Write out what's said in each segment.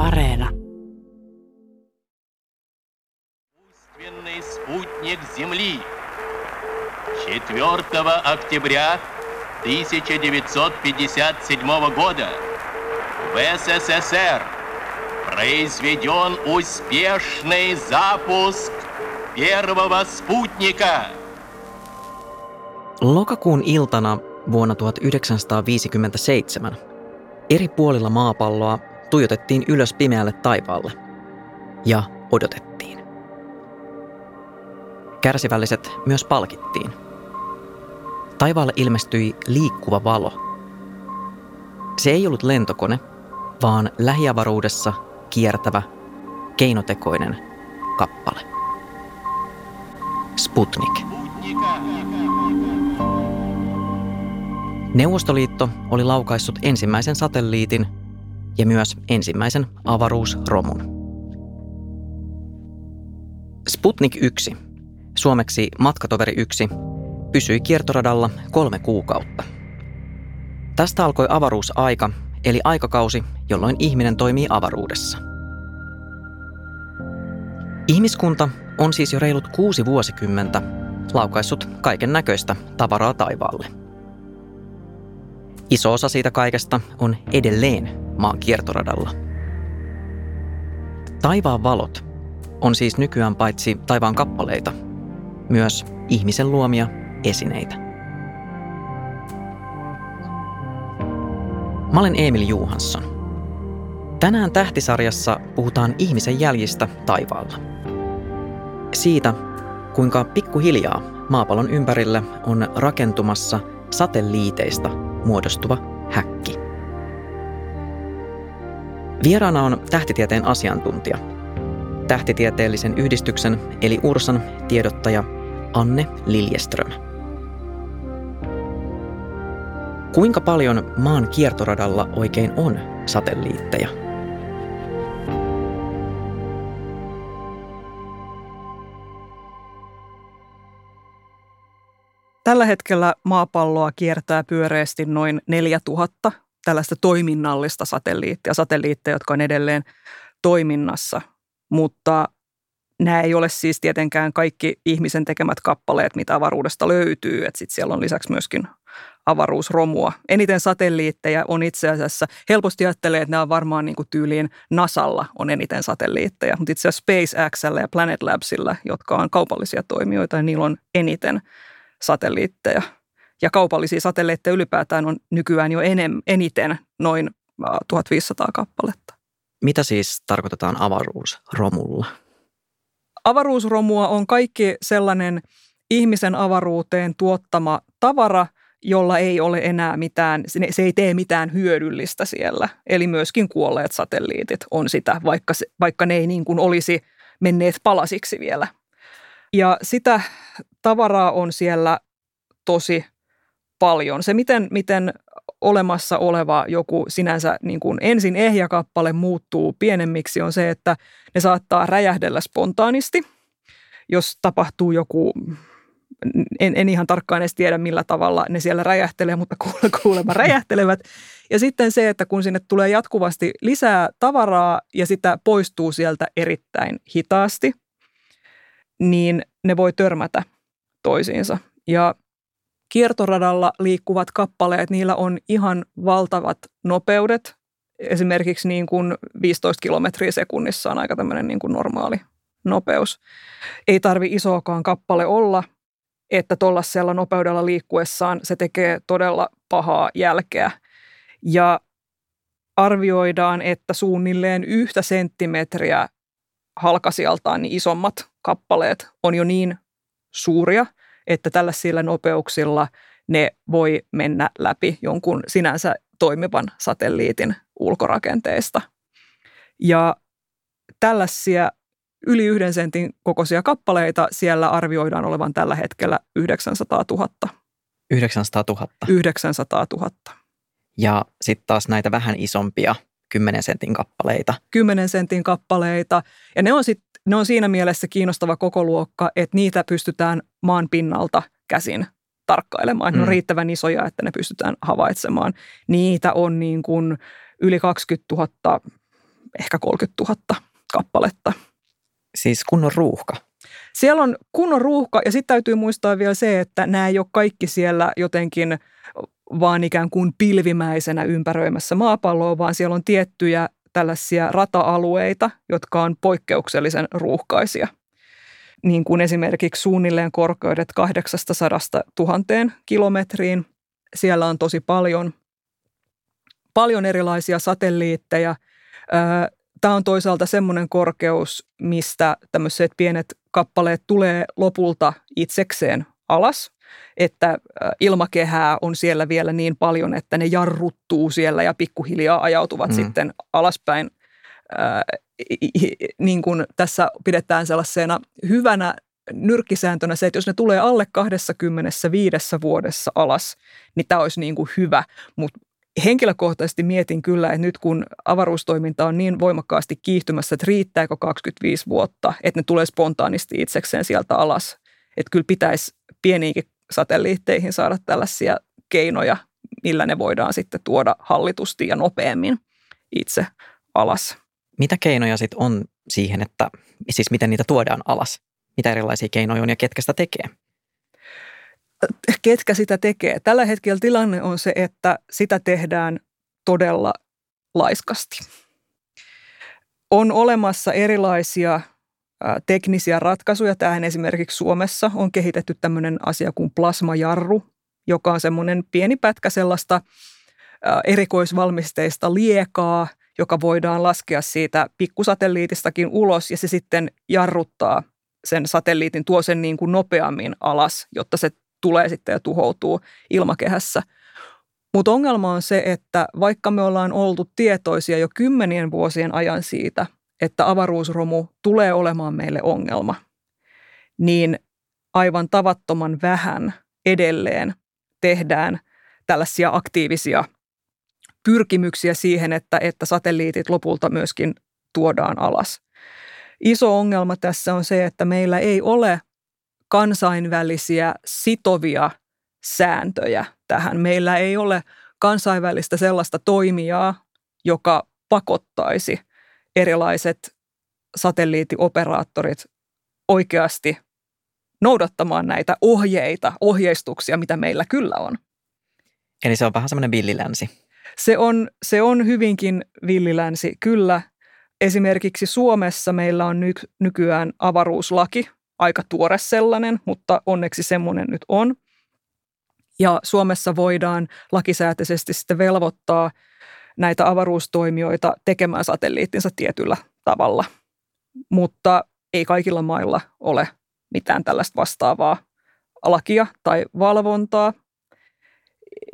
Areena. спутник Земли. 4 октября 1957 года в СССР произведен успешный запуск первого спутника. Lokakuun iltana vuonna 1957 eri puolilla maapalloa tuijotettiin ylös pimeälle taivaalle ja odotettiin. Kärsivälliset myös palkittiin. Taivaalle ilmestyi liikkuva valo. Se ei ollut lentokone, vaan lähiavaruudessa kiertävä, keinotekoinen kappale. Sputnik. Neuvostoliitto oli laukaissut ensimmäisen satelliitin ja myös ensimmäisen avaruusromun. Sputnik 1, suomeksi Matkatoveri 1, pysyi kiertoradalla kolme kuukautta. Tästä alkoi avaruusaika, eli aikakausi, jolloin ihminen toimii avaruudessa. Ihmiskunta on siis jo reilut kuusi vuosikymmentä laukaissut kaiken näköistä tavaraa taivaalle. Iso osa siitä kaikesta on edelleen maan kiertoradalla. Taivaan valot on siis nykyään paitsi taivaan kappaleita, myös ihmisen luomia esineitä. Mä olen Emil Juhansson. Tänään tähtisarjassa puhutaan ihmisen jäljistä taivaalla. Siitä, kuinka pikkuhiljaa maapallon ympärille on rakentumassa satelliiteista muodostuva häkki. Vieraana on tähtitieteen asiantuntija, tähtitieteellisen yhdistyksen eli URSAN tiedottaja Anne Liljeström. Kuinka paljon maan kiertoradalla oikein on satelliitteja? Tällä hetkellä maapalloa kiertää pyöreästi noin 4000 tällaista toiminnallista satelliittia, satelliitteja, jotka on edelleen toiminnassa. Mutta nämä ei ole siis tietenkään kaikki ihmisen tekemät kappaleet, mitä avaruudesta löytyy. Sitten siellä on lisäksi myöskin avaruusromua. Eniten satelliitteja on itse asiassa, helposti ajattelee, että nämä on varmaan niin kuin tyyliin NASalla on eniten satelliitteja, mutta itse asiassa SpaceXllä ja Planet Labsilla, jotka on kaupallisia toimijoita, niin niillä on eniten satelliitteja. Ja kaupallisia satelliitteja ylipäätään on nykyään jo enem, eniten noin 1500 kappaletta. Mitä siis tarkoitetaan avaruusromulla? Avaruusromua on kaikki sellainen ihmisen avaruuteen tuottama tavara, jolla ei ole enää mitään, se ei tee mitään hyödyllistä siellä. Eli myöskin kuolleet satelliitit on sitä, vaikka, se, vaikka ne ei niin kuin olisi menneet palasiksi vielä. Ja sitä tavaraa on siellä tosi paljon. Se, miten, miten olemassa oleva joku sinänsä niin kuin ensin ehjä kappale muuttuu pienemmiksi, on se, että ne saattaa räjähdellä spontaanisti, jos tapahtuu joku en, en ihan tarkkaan edes tiedä, millä tavalla ne siellä räjähtelee, mutta kuulemma räjähtelevät. Ja sitten se, että kun sinne tulee jatkuvasti lisää tavaraa ja sitä poistuu sieltä erittäin hitaasti, niin ne voi törmätä toisiinsa. Ja kiertoradalla liikkuvat kappaleet, niillä on ihan valtavat nopeudet. Esimerkiksi niin kuin 15 kilometriä sekunnissa on aika tämmöinen niin kuin normaali nopeus. Ei tarvi isoakaan kappale olla, että tuollaisella nopeudella liikkuessaan se tekee todella pahaa jälkeä. Ja arvioidaan, että suunnilleen yhtä senttimetriä halkasijaltaan niin isommat kappaleet on jo niin suuria, että tällaisilla nopeuksilla ne voi mennä läpi jonkun sinänsä toimivan satelliitin ulkorakenteesta. Ja tällaisia yli yhden sentin kokoisia kappaleita siellä arvioidaan olevan tällä hetkellä 900 000. 900 000? 900 000. Ja sitten taas näitä vähän isompia 10 sentin kappaleita. 10 sentin kappaleita. Ja ne on, sit, ne on siinä mielessä kiinnostava koko luokka, että niitä pystytään maan pinnalta käsin tarkkailemaan. Mm. Ne on mm. riittävän isoja, että ne pystytään havaitsemaan. Niitä on niin kuin yli 20 000 ehkä 30 000 kappaletta. Siis kunnon ruuhka. Siellä on kunnon ruuhka ja sitten täytyy muistaa vielä se, että nämä ei ole kaikki siellä jotenkin vaan ikään kuin pilvimäisenä ympäröimässä maapalloa, vaan siellä on tiettyjä tällaisia rata-alueita, jotka on poikkeuksellisen ruuhkaisia. Niin kuin esimerkiksi suunnilleen korkeudet 800 000 kilometriin. Siellä on tosi paljon, paljon erilaisia satelliitteja. Tämä on toisaalta semmoinen korkeus, mistä tämmöiset pienet kappaleet tulee lopulta itsekseen alas, että ilmakehää on siellä vielä niin paljon, että ne jarruttuu siellä ja pikkuhiljaa ajautuvat mm. sitten alaspäin. Niin kuin tässä pidetään sellaisena hyvänä nyrkkisääntönä se, että jos ne tulee alle 25 vuodessa alas, niin tämä olisi niin kuin hyvä, mutta henkilökohtaisesti mietin kyllä, että nyt kun avaruustoiminta on niin voimakkaasti kiihtymässä, että riittääkö 25 vuotta, että ne tulee spontaanisti itsekseen sieltä alas. Että kyllä pitäisi pieniinkin satelliitteihin saada tällaisia keinoja, millä ne voidaan sitten tuoda hallitusti ja nopeammin itse alas. Mitä keinoja sitten on siihen, että siis miten niitä tuodaan alas? Mitä erilaisia keinoja on ja ketkä sitä tekee? ketkä sitä tekee. Tällä hetkellä tilanne on se, että sitä tehdään todella laiskasti. On olemassa erilaisia teknisiä ratkaisuja. Tähän esimerkiksi Suomessa on kehitetty tämmöinen asia kuin plasmajarru, joka on semmoinen pieni pätkä sellaista erikoisvalmisteista liekaa, joka voidaan laskea siitä pikkusatelliitistakin ulos ja se sitten jarruttaa sen satelliitin, tuo sen niin kuin nopeammin alas, jotta se tulee sitten ja tuhoutuu ilmakehässä. Mutta ongelma on se, että vaikka me ollaan oltu tietoisia jo kymmenien vuosien ajan siitä, että avaruusromu tulee olemaan meille ongelma, niin aivan tavattoman vähän edelleen tehdään tällaisia aktiivisia pyrkimyksiä siihen, että, että satelliitit lopulta myöskin tuodaan alas. Iso ongelma tässä on se, että meillä ei ole kansainvälisiä sitovia sääntöjä tähän. Meillä ei ole kansainvälistä sellaista toimijaa, joka pakottaisi erilaiset satelliittioperaattorit oikeasti noudattamaan näitä ohjeita, ohjeistuksia, mitä meillä kyllä on. Eli se on vähän semmoinen villilänsi. Se on, se on hyvinkin villilänsi, kyllä. Esimerkiksi Suomessa meillä on ny, nykyään avaruuslaki, aika tuore sellainen, mutta onneksi semmoinen nyt on. Ja Suomessa voidaan lakisääteisesti sitten velvoittaa näitä avaruustoimijoita tekemään satelliittinsa tietyllä tavalla. Mutta ei kaikilla mailla ole mitään tällaista vastaavaa lakia tai valvontaa.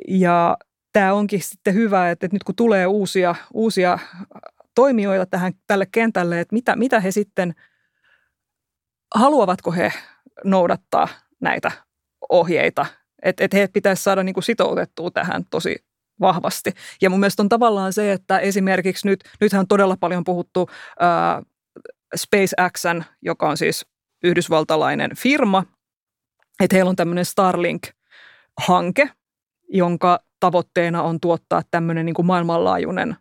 Ja tämä onkin sitten hyvä, että nyt kun tulee uusia, uusia toimijoita tähän, tälle kentälle, että mitä, mitä he sitten – haluavatko he noudattaa näitä ohjeita, että et he pitäisi saada niin kuin sitoutettua tähän tosi vahvasti. Ja mun mielestä on tavallaan se, että esimerkiksi nyt, nythän on todella paljon puhuttu ää, SpaceXn, joka on siis yhdysvaltalainen firma, että heillä on tämmöinen Starlink-hanke, jonka tavoitteena on tuottaa tämmöinen niin kuin maailmanlaajuinen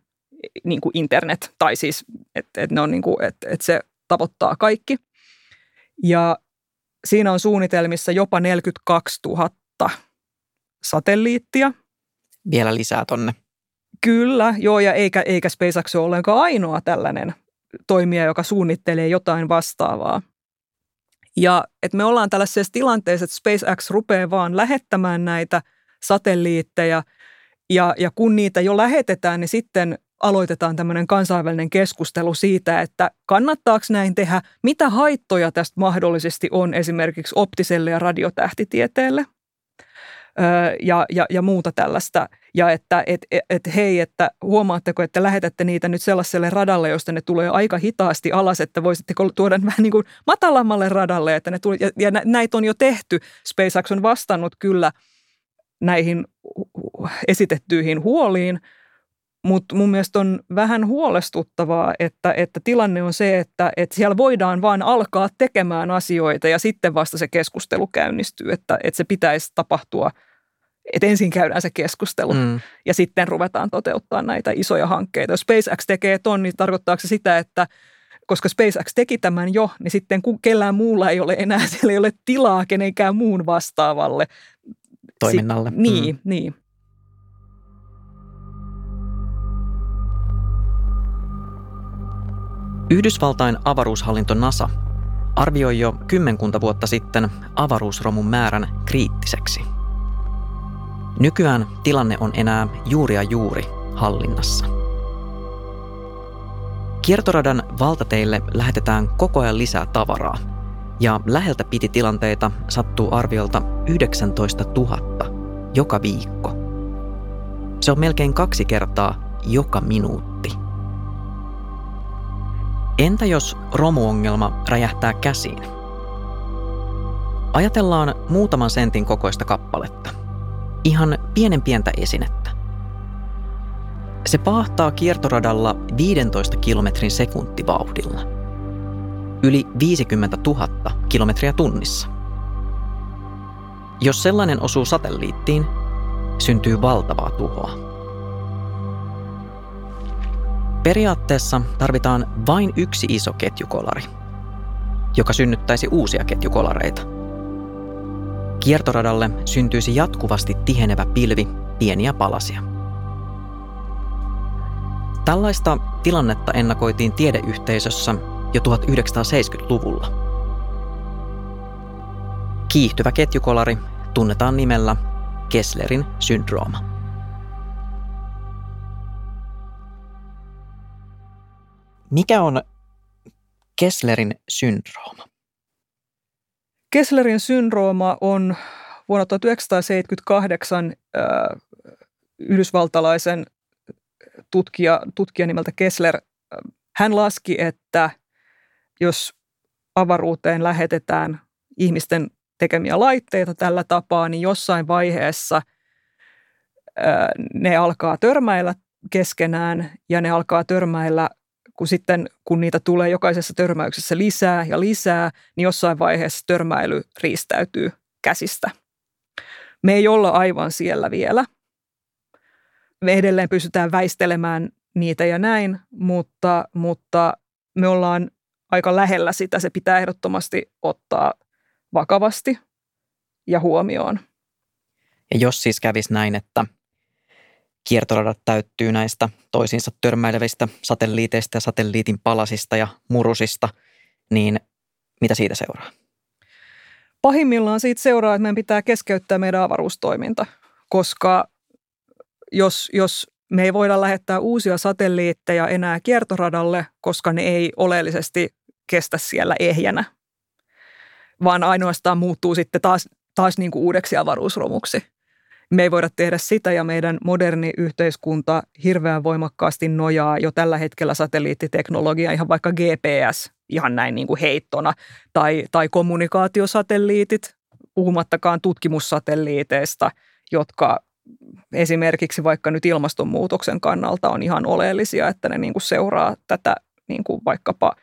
niin kuin internet, tai siis, että et niin että et se tavoittaa kaikki. Ja siinä on suunnitelmissa jopa 42 000 satelliittia. Vielä lisää tonne. Kyllä, joo, ja eikä, eikä SpaceX ole ollenkaan ainoa tällainen toimija, joka suunnittelee jotain vastaavaa. Ja että me ollaan tällaisessa tilanteessa, että SpaceX rupeaa vaan lähettämään näitä satelliitteja, ja, ja kun niitä jo lähetetään, niin sitten aloitetaan tämmöinen kansainvälinen keskustelu siitä, että kannattaako näin tehdä, mitä haittoja tästä mahdollisesti on esimerkiksi optiselle ja radiotähtitieteelle ja, ja, ja muuta tällaista. Ja että et, et, et hei, että huomaatteko, että lähetätte niitä nyt sellaiselle radalle, josta ne tulee aika hitaasti alas, että voisitteko tuoda vähän niin kuin matalammalle radalle, että ne tulee, ja, ja näitä on jo tehty. SpaceX on vastannut kyllä näihin esitettyihin huoliin, mutta mun mielestä on vähän huolestuttavaa, että, että tilanne on se, että, että siellä voidaan vaan alkaa tekemään asioita ja sitten vasta se keskustelu käynnistyy, että, että se pitäisi tapahtua että ensin käydään se keskustelu mm. ja sitten ruvetaan toteuttaa näitä isoja hankkeita. Jos SpaceX tekee ton, niin tarkoittaako se sitä, että koska SpaceX teki tämän jo, niin sitten kellään muulla ei ole enää, siellä ei ole tilaa kenenkään muun vastaavalle toiminnalle. Si- niin, mm. niin. Yhdysvaltain avaruushallinto NASA arvioi jo kymmenkunta vuotta sitten avaruusromun määrän kriittiseksi. Nykyään tilanne on enää juuri ja juuri hallinnassa. Kiertoradan valtateille lähetetään koko ajan lisää tavaraa, ja läheltä piti tilanteita sattuu arviolta 19 000 joka viikko. Se on melkein kaksi kertaa joka minuutti. Entä jos romuongelma räjähtää käsiin? Ajatellaan muutaman sentin kokoista kappaletta. Ihan pienen pientä esinettä. Se paahtaa kiertoradalla 15 kilometrin sekuntivauhdilla. Yli 50 000 kilometriä tunnissa. Jos sellainen osuu satelliittiin, syntyy valtavaa tuhoa. Periaatteessa tarvitaan vain yksi iso ketjukolari, joka synnyttäisi uusia ketjukolareita. Kiertoradalle syntyisi jatkuvasti tihenevä pilvi pieniä palasia. Tällaista tilannetta ennakoitiin tiedeyhteisössä jo 1970-luvulla. Kiihtyvä ketjukolari tunnetaan nimellä Kesslerin syndrooma. Mikä on Kesslerin syndrooma? Kesslerin syndrooma on vuonna 1978 äh, yhdysvaltalaisen tutkija, tutkija nimeltä Kessler. Hän laski, että jos avaruuteen lähetetään ihmisten tekemiä laitteita tällä tapaa, niin jossain vaiheessa ne alkaa törmäillä keskenään ja ne alkaa törmäillä kun sitten kun niitä tulee jokaisessa törmäyksessä lisää ja lisää, niin jossain vaiheessa törmäily riistäytyy käsistä. Me ei olla aivan siellä vielä. Me edelleen pystytään väistelemään niitä ja näin, mutta, mutta me ollaan aika lähellä sitä. Se pitää ehdottomasti ottaa vakavasti ja huomioon. Ja jos siis kävisi näin, että kiertoradat täyttyy näistä toisiinsa törmäilevistä satelliiteista ja satelliitin palasista ja murusista, niin mitä siitä seuraa? Pahimmillaan siitä seuraa, että meidän pitää keskeyttää meidän avaruustoiminta, koska jos, jos me ei voida lähettää uusia satelliitteja enää kiertoradalle, koska ne ei oleellisesti kestä siellä ehjänä, vaan ainoastaan muuttuu sitten taas, taas niin kuin uudeksi avaruusromuksi – me ei voida tehdä sitä ja meidän moderni yhteiskunta hirveän voimakkaasti nojaa jo tällä hetkellä satelliittiteknologiaa, ihan vaikka GPS, ihan näin niin kuin heittona, tai, tai kommunikaatiosatelliitit, puhumattakaan tutkimussatelliiteista, jotka esimerkiksi vaikka nyt ilmastonmuutoksen kannalta on ihan oleellisia, että ne niin kuin seuraa tätä niin kuin vaikkapa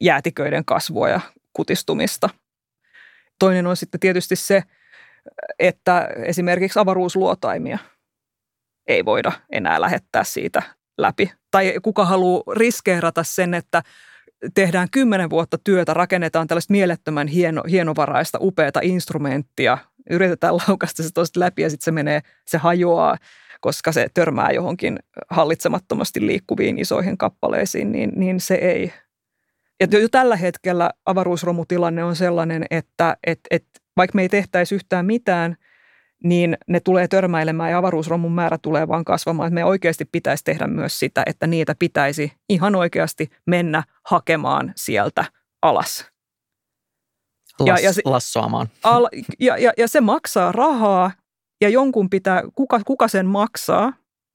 jäätiköiden kasvua ja kutistumista. Toinen on sitten tietysti se, että esimerkiksi avaruusluotaimia ei voida enää lähettää siitä läpi. Tai kuka haluaa riskeerata sen, että tehdään kymmenen vuotta työtä, rakennetaan tällaista mielettömän hieno, hienovaraista, upeata instrumenttia, yritetään laukasta se toista läpi ja sitten se menee, se hajoaa, koska se törmää johonkin hallitsemattomasti liikkuviin isoihin kappaleisiin, niin, niin se ei. Ja jo tällä hetkellä avaruusromutilanne on sellainen, että et, et vaikka me ei tehtäisi yhtään mitään, niin ne tulee törmäilemään ja avaruusromun määrä tulee vaan kasvamaan. Että me oikeasti pitäisi tehdä myös sitä, että niitä pitäisi ihan oikeasti mennä hakemaan sieltä alas. Las, ja, ja se, lassoamaan. Al, ja, ja, ja se maksaa rahaa ja jonkun pitää, kuka, kuka sen maksaa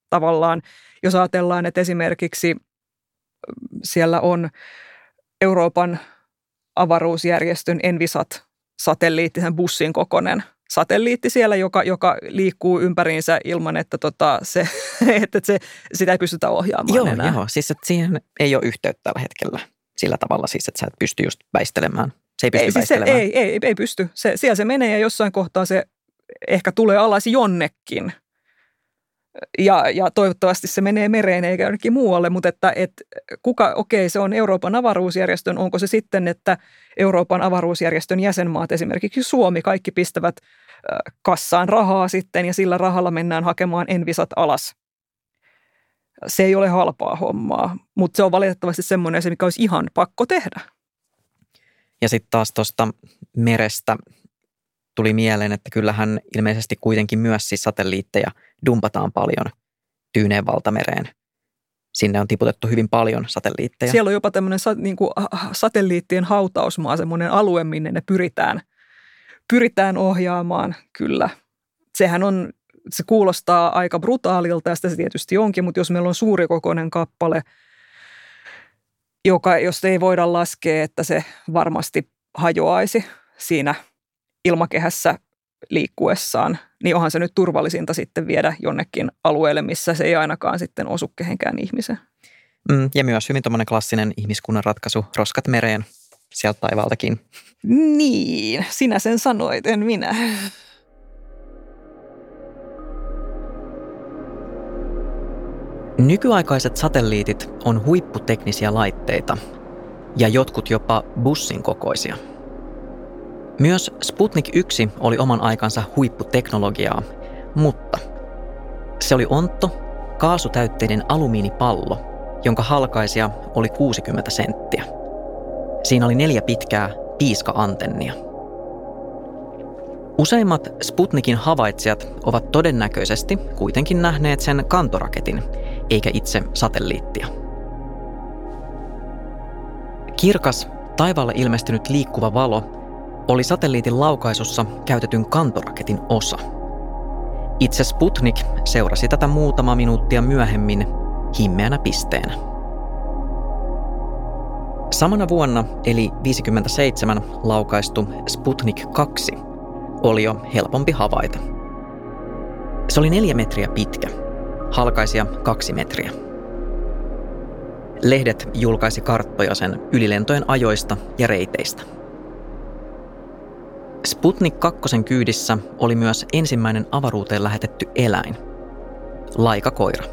tavallaan, jos ajatellaan, että esimerkiksi siellä on Euroopan avaruusjärjestön Envisat satelliitti, sen bussin kokoinen satelliitti siellä, joka, joka liikkuu ympäriinsä ilman, että, tota, se, että se, sitä ei pystytä ohjaamaan joo, enää. Joo, siis että siihen ei ole yhteyttä tällä hetkellä sillä tavalla siis, että sä et pysty just väistelemään. Se ei pysty ei. Siis se, ei, ei, ei pysty. Se, siellä se menee ja jossain kohtaa se ehkä tulee alas jonnekin. Ja, ja toivottavasti se menee mereen eikä jonnekin muualle, mutta että, että kuka, okei, se on Euroopan avaruusjärjestön, onko se sitten, että Euroopan avaruusjärjestön jäsenmaat, esimerkiksi Suomi, kaikki pistävät kassaan rahaa sitten ja sillä rahalla mennään hakemaan envisat alas. Se ei ole halpaa hommaa, mutta se on valitettavasti semmoinen se, mikä olisi ihan pakko tehdä. Ja sitten taas tuosta merestä tuli mieleen, että kyllähän ilmeisesti kuitenkin myös siis satelliitteja dumpataan paljon Tyyneen valtamereen. Sinne on tiputettu hyvin paljon satelliitteja. Siellä on jopa tämmöinen niin kuin satelliittien hautausmaa, semmoinen alue, minne ne pyritään, pyritään ohjaamaan, kyllä. Sehän on, se kuulostaa aika brutaalilta ja sitä se tietysti onkin, mutta jos meillä on suurikokoinen kappale, joka, jos ei voida laskea, että se varmasti hajoaisi siinä ilmakehässä liikkuessaan, niin onhan se nyt turvallisinta sitten viedä jonnekin alueelle, missä se ei ainakaan sitten osu kehenkään ihmisen. Mm, ja myös hyvin tuommoinen klassinen ihmiskunnan ratkaisu, roskat mereen sieltä taivaaltakin. Niin, sinä sen sanoit, en minä. Nykyaikaiset satelliitit on huipputeknisiä laitteita ja jotkut jopa bussin kokoisia – myös Sputnik 1 oli oman aikansa huipputeknologiaa, mutta se oli ontto, kaasutäytteinen alumiinipallo, jonka halkaisija oli 60 senttiä. Siinä oli neljä pitkää piiska-antennia. Useimmat Sputnikin havaitsijat ovat todennäköisesti kuitenkin nähneet sen kantoraketin, eikä itse satelliittia. Kirkas, taivaalle ilmestynyt liikkuva valo oli satelliitin laukaisussa käytetyn kantoraketin osa. Itse Sputnik seurasi tätä muutama minuuttia myöhemmin himmeänä pisteenä. Samana vuonna, eli 57, laukaistu Sputnik 2 oli jo helpompi havaita. Se oli neljä metriä pitkä, halkaisia kaksi metriä. Lehdet julkaisi karttoja sen ylilentojen ajoista ja reiteistä – Sputnik 2 kyydissä oli myös ensimmäinen avaruuteen lähetetty eläin, laikakoira.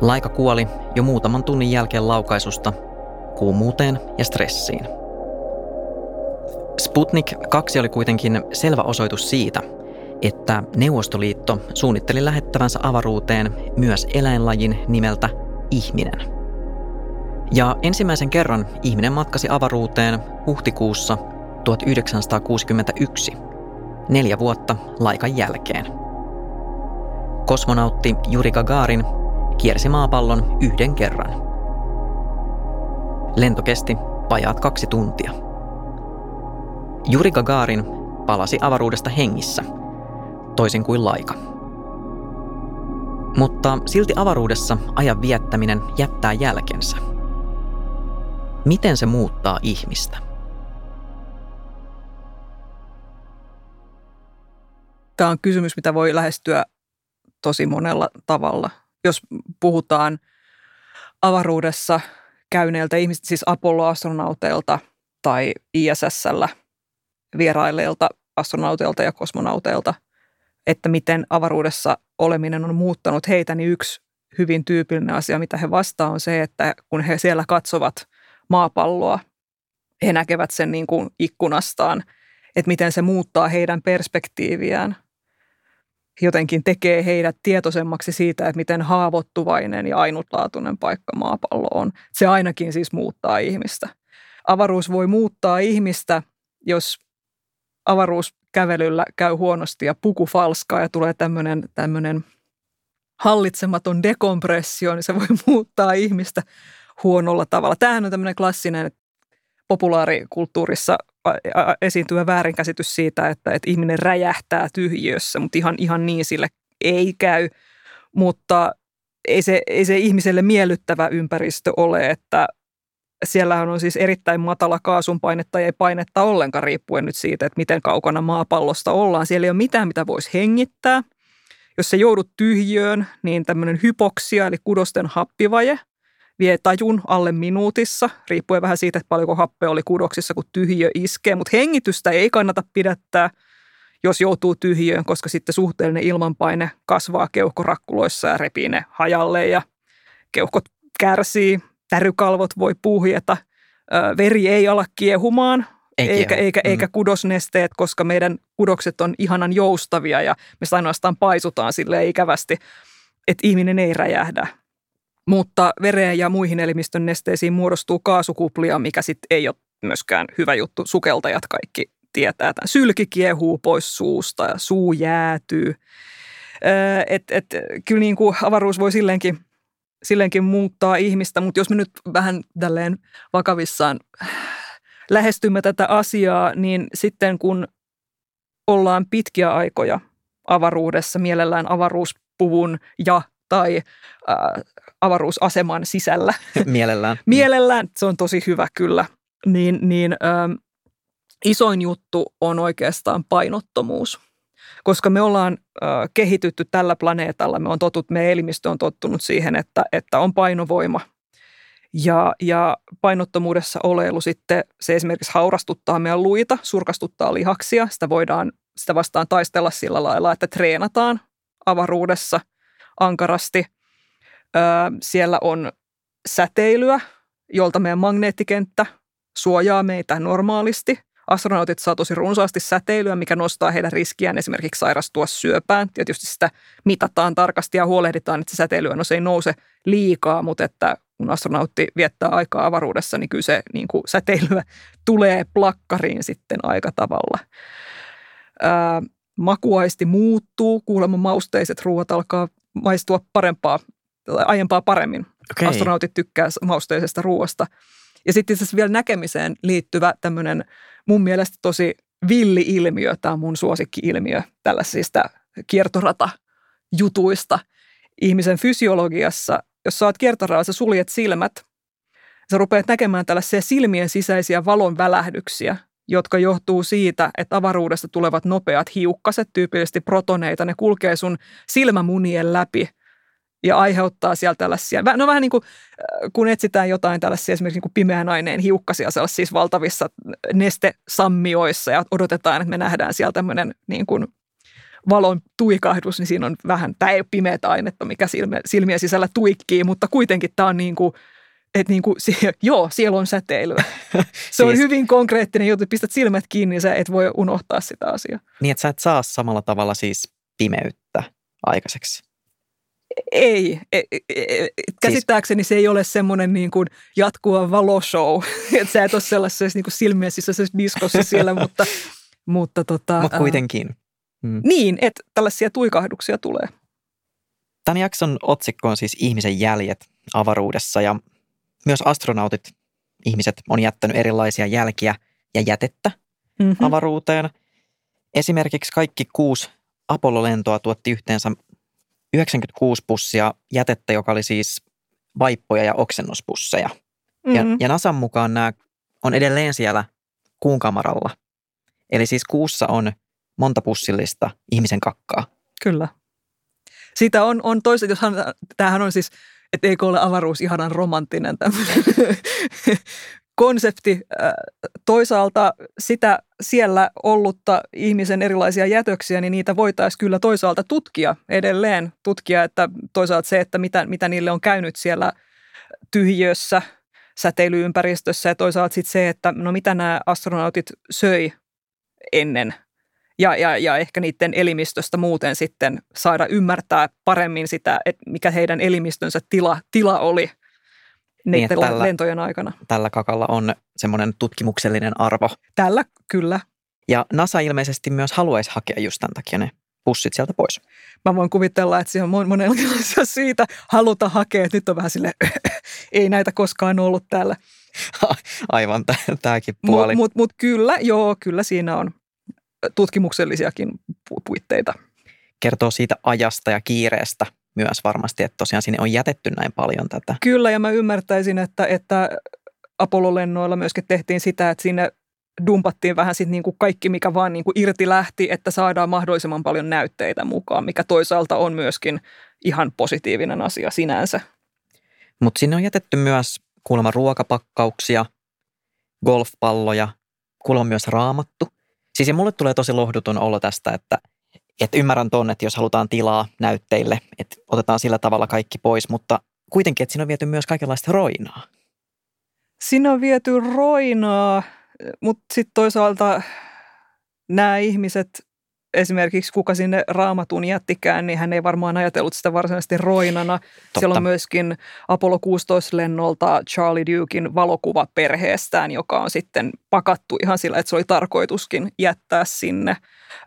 Laika kuoli jo muutaman tunnin jälkeen laukaisusta kuumuuteen ja stressiin. Sputnik 2 oli kuitenkin selvä osoitus siitä, että Neuvostoliitto suunnitteli lähettävänsä avaruuteen myös eläinlajin nimeltä ihminen. Ja ensimmäisen kerran ihminen matkasi avaruuteen huhtikuussa 1961, neljä vuotta laikan jälkeen. Kosmonautti Juri Gagarin kiersi maapallon yhden kerran. Lento kesti vajaat kaksi tuntia. Juri Gagarin palasi avaruudesta hengissä, toisin kuin laika. Mutta silti avaruudessa ajan viettäminen jättää jälkensä. Miten se muuttaa ihmistä? Tämä on kysymys, mitä voi lähestyä tosi monella tavalla. Jos puhutaan avaruudessa käyneiltä ihmisistä, siis Apollo-astronauteilta tai ISSllä vierailleilta astronauteilta ja kosmonauteilta, että miten avaruudessa oleminen on muuttanut heitä, niin yksi hyvin tyypillinen asia, mitä he vastaa, on se, että kun he siellä katsovat maapalloa, he näkevät sen niin kuin ikkunastaan, että miten se muuttaa heidän perspektiiviään jotenkin tekee heidät tietoisemmaksi siitä, että miten haavoittuvainen ja ainutlaatuinen paikka maapallo on. Se ainakin siis muuttaa ihmistä. Avaruus voi muuttaa ihmistä, jos avaruuskävelyllä käy huonosti ja puku falskaa ja tulee tämmöinen, tämmöinen hallitsematon dekompressio, niin se voi muuttaa ihmistä huonolla tavalla. Tämähän on tämmöinen klassinen populaarikulttuurissa esiintyvä väärinkäsitys siitä, että, että ihminen räjähtää tyhjiössä, mutta ihan, ihan niin sille ei käy. Mutta ei se, ei se ihmiselle miellyttävä ympäristö ole, että siellähän on siis erittäin matala kaasunpainetta ja ei painetta ollenkaan riippuen nyt siitä, että miten kaukana maapallosta ollaan. Siellä ei ole mitään, mitä voisi hengittää. Jos se joudut tyhjöön, niin tämmöinen hypoksia eli kudosten happivaje – vie tajun alle minuutissa, riippuen vähän siitä, että paljonko happea oli kudoksissa, kun tyhjö iskee, mutta hengitystä ei kannata pidättää. jos joutuu tyhjöön, koska sitten suhteellinen ilmanpaine kasvaa keuhkorakkuloissa ja repii ne hajalle ja keuhkot kärsii, tärykalvot voi puhjeta, veri ei ala kiehumaan, ei eikä, eikä, mm. eikä kudosnesteet, koska meidän kudokset on ihanan joustavia ja me ainoastaan paisutaan sille ikävästi, että ihminen ei räjähdä. Mutta vereen ja muihin elimistön nesteisiin muodostuu kaasukuplia, mikä sitten ei ole myöskään hyvä juttu. Sukeltajat kaikki tietää tämän. Sylki kiehuu pois suusta ja suu jäätyy. Et, et, kyllä niin kuin avaruus voi silleenkin, silleenkin muuttaa ihmistä, mutta jos me nyt vähän tälleen vakavissaan lähestymme tätä asiaa, niin sitten kun ollaan pitkiä aikoja avaruudessa, mielellään avaruuspuvun ja tai äh, avaruusaseman sisällä. Mielellään. mielellään, se on tosi hyvä kyllä. Niin, niin ähm, isoin juttu on oikeastaan painottomuus. Koska me ollaan äh, kehitytty tällä planeetalla, me on totut, meidän elimistö on tottunut siihen, että, että on painovoima. Ja, ja painottomuudessa oleilu sitten, se esimerkiksi haurastuttaa meidän luita, surkastuttaa lihaksia. Sitä voidaan sitä vastaan taistella sillä lailla, että treenataan avaruudessa ankarasti. Siellä on säteilyä, jolta meidän magneettikenttä suojaa meitä normaalisti. Astronautit saa tosi runsaasti säteilyä, mikä nostaa heidän riskiään esimerkiksi sairastua syöpään. Tietysti sitä mitataan tarkasti ja huolehditaan, että se säteilyä no se ei nouse liikaa, mutta että kun astronautti viettää aikaa avaruudessa, niin kyllä se niin kuin säteilyä tulee plakkariin sitten aika tavalla. Ää, makuaisti muuttuu, kuulemma mausteiset ruoat alkaa maistua parempaa, aiempaa paremmin. Okay. Astronautit tykkää mausteisesta ruoasta. Ja sitten itse vielä näkemiseen liittyvä tämmöinen mun mielestä tosi villi-ilmiö, tämä on mun suosikki-ilmiö tällaisista kiertorata-jutuista. Ihmisen fysiologiassa, jos sä oot kiertoradalla, sä suljet silmät, sä rupeat näkemään tällaisia silmien sisäisiä valon välähdyksiä, jotka johtuu siitä, että avaruudesta tulevat nopeat hiukkaset, tyypillisesti protoneita, ne kulkee sun silmämunien läpi ja aiheuttaa siellä tällaisia, no vähän niin kuin äh, kun etsitään jotain tällaisia esimerkiksi niin kuin pimeän aineen hiukkasia sellaisissa siis valtavissa nestesammioissa ja odotetaan, että me nähdään siellä tämmöinen niin kuin valon tuikahdus, niin siinä on vähän, tämä ei ole pimeät ainetta, mikä silmien, silmien sisällä tuikkii, mutta kuitenkin tämä on niin kuin että niin kuin, joo, siellä on säteilyä. Se siis, on hyvin konkreettinen juttu, pistät silmät kiinni, niin sä et voi unohtaa sitä asiaa. Niin, että sä et saa samalla tavalla siis pimeyttä aikaiseksi. Ei. E, e, e, käsittääkseni se ei ole semmoinen niin kuin jatkuva valoshow, että sä et ole sellaisessa niin kuin silmien sisäisessä diskossa siellä, mutta... mutta tota, Mut kuitenkin. Mm. Niin, että tällaisia tuikahduksia tulee. Tämän jakson otsikko on siis ihmisen jäljet avaruudessa ja myös astronautit, ihmiset, on jättänyt erilaisia jälkiä ja jätettä mm-hmm. avaruuteen. Esimerkiksi kaikki kuusi Apollo-lentoa tuotti yhteensä 96 pussia jätettä, joka oli siis vaippoja ja oksennuspusseja. Mm-hmm. Ja, ja Nasan mukaan nämä on edelleen siellä kuun kamaralla. Eli siis kuussa on monta pussillista ihmisen kakkaa. Kyllä. Siitä on, on toiset, jos hän, tämähän on siis että eikö ole avaruus ihanan romanttinen konsepti. Toisaalta sitä siellä ollutta ihmisen erilaisia jätöksiä, niin niitä voitaisiin kyllä toisaalta tutkia edelleen. Tutkia, että toisaalta se, että mitä, mitä niille on käynyt siellä tyhjössä säteilyympäristössä ja toisaalta sitten se, että no mitä nämä astronautit söi ennen – ja, ja, ja ehkä niiden elimistöstä muuten sitten saada ymmärtää paremmin sitä, että mikä heidän elimistönsä tila, tila oli niiden niin, tällä, lentojen aikana. Tällä kakalla on semmoinen tutkimuksellinen arvo. Tällä, kyllä. Ja NASA ilmeisesti myös haluaisi hakea just tämän takia ne pussit sieltä pois. Mä voin kuvitella, että siinä on monenlaisia syitä haluta hakea, että nyt on vähän sille ei näitä koskaan ollut täällä. Aivan tämäkin puoli. Mutta mut, mut kyllä, joo, kyllä siinä on tutkimuksellisiakin puitteita. Kertoo siitä ajasta ja kiireestä myös varmasti, että tosiaan sinne on jätetty näin paljon tätä. Kyllä, ja mä ymmärtäisin, että, että Apollo-lennoilla myöskin tehtiin sitä, että sinne dumpattiin vähän sitten niin kuin kaikki, mikä vaan niin kuin irti lähti, että saadaan mahdollisimman paljon näytteitä mukaan, mikä toisaalta on myöskin ihan positiivinen asia sinänsä. Mutta sinne on jätetty myös kuulemma ruokapakkauksia, golfpalloja, kuulemma myös raamattu. Siis ja mulle tulee tosi lohduton olo tästä, että, että ymmärrän ton, että jos halutaan tilaa näytteille, että otetaan sillä tavalla kaikki pois, mutta kuitenkin, että siinä on viety myös kaikenlaista roinaa. Siinä on viety roinaa, mutta sitten toisaalta nämä ihmiset, esimerkiksi kuka sinne raamatun jättikään, niin hän ei varmaan ajatellut sitä varsinaisesti roinana. Totta. Siellä on myöskin Apollo 16-lennolta Charlie Dukein valokuva perheestään, joka on sitten pakattu ihan sillä, että se oli tarkoituskin jättää sinne.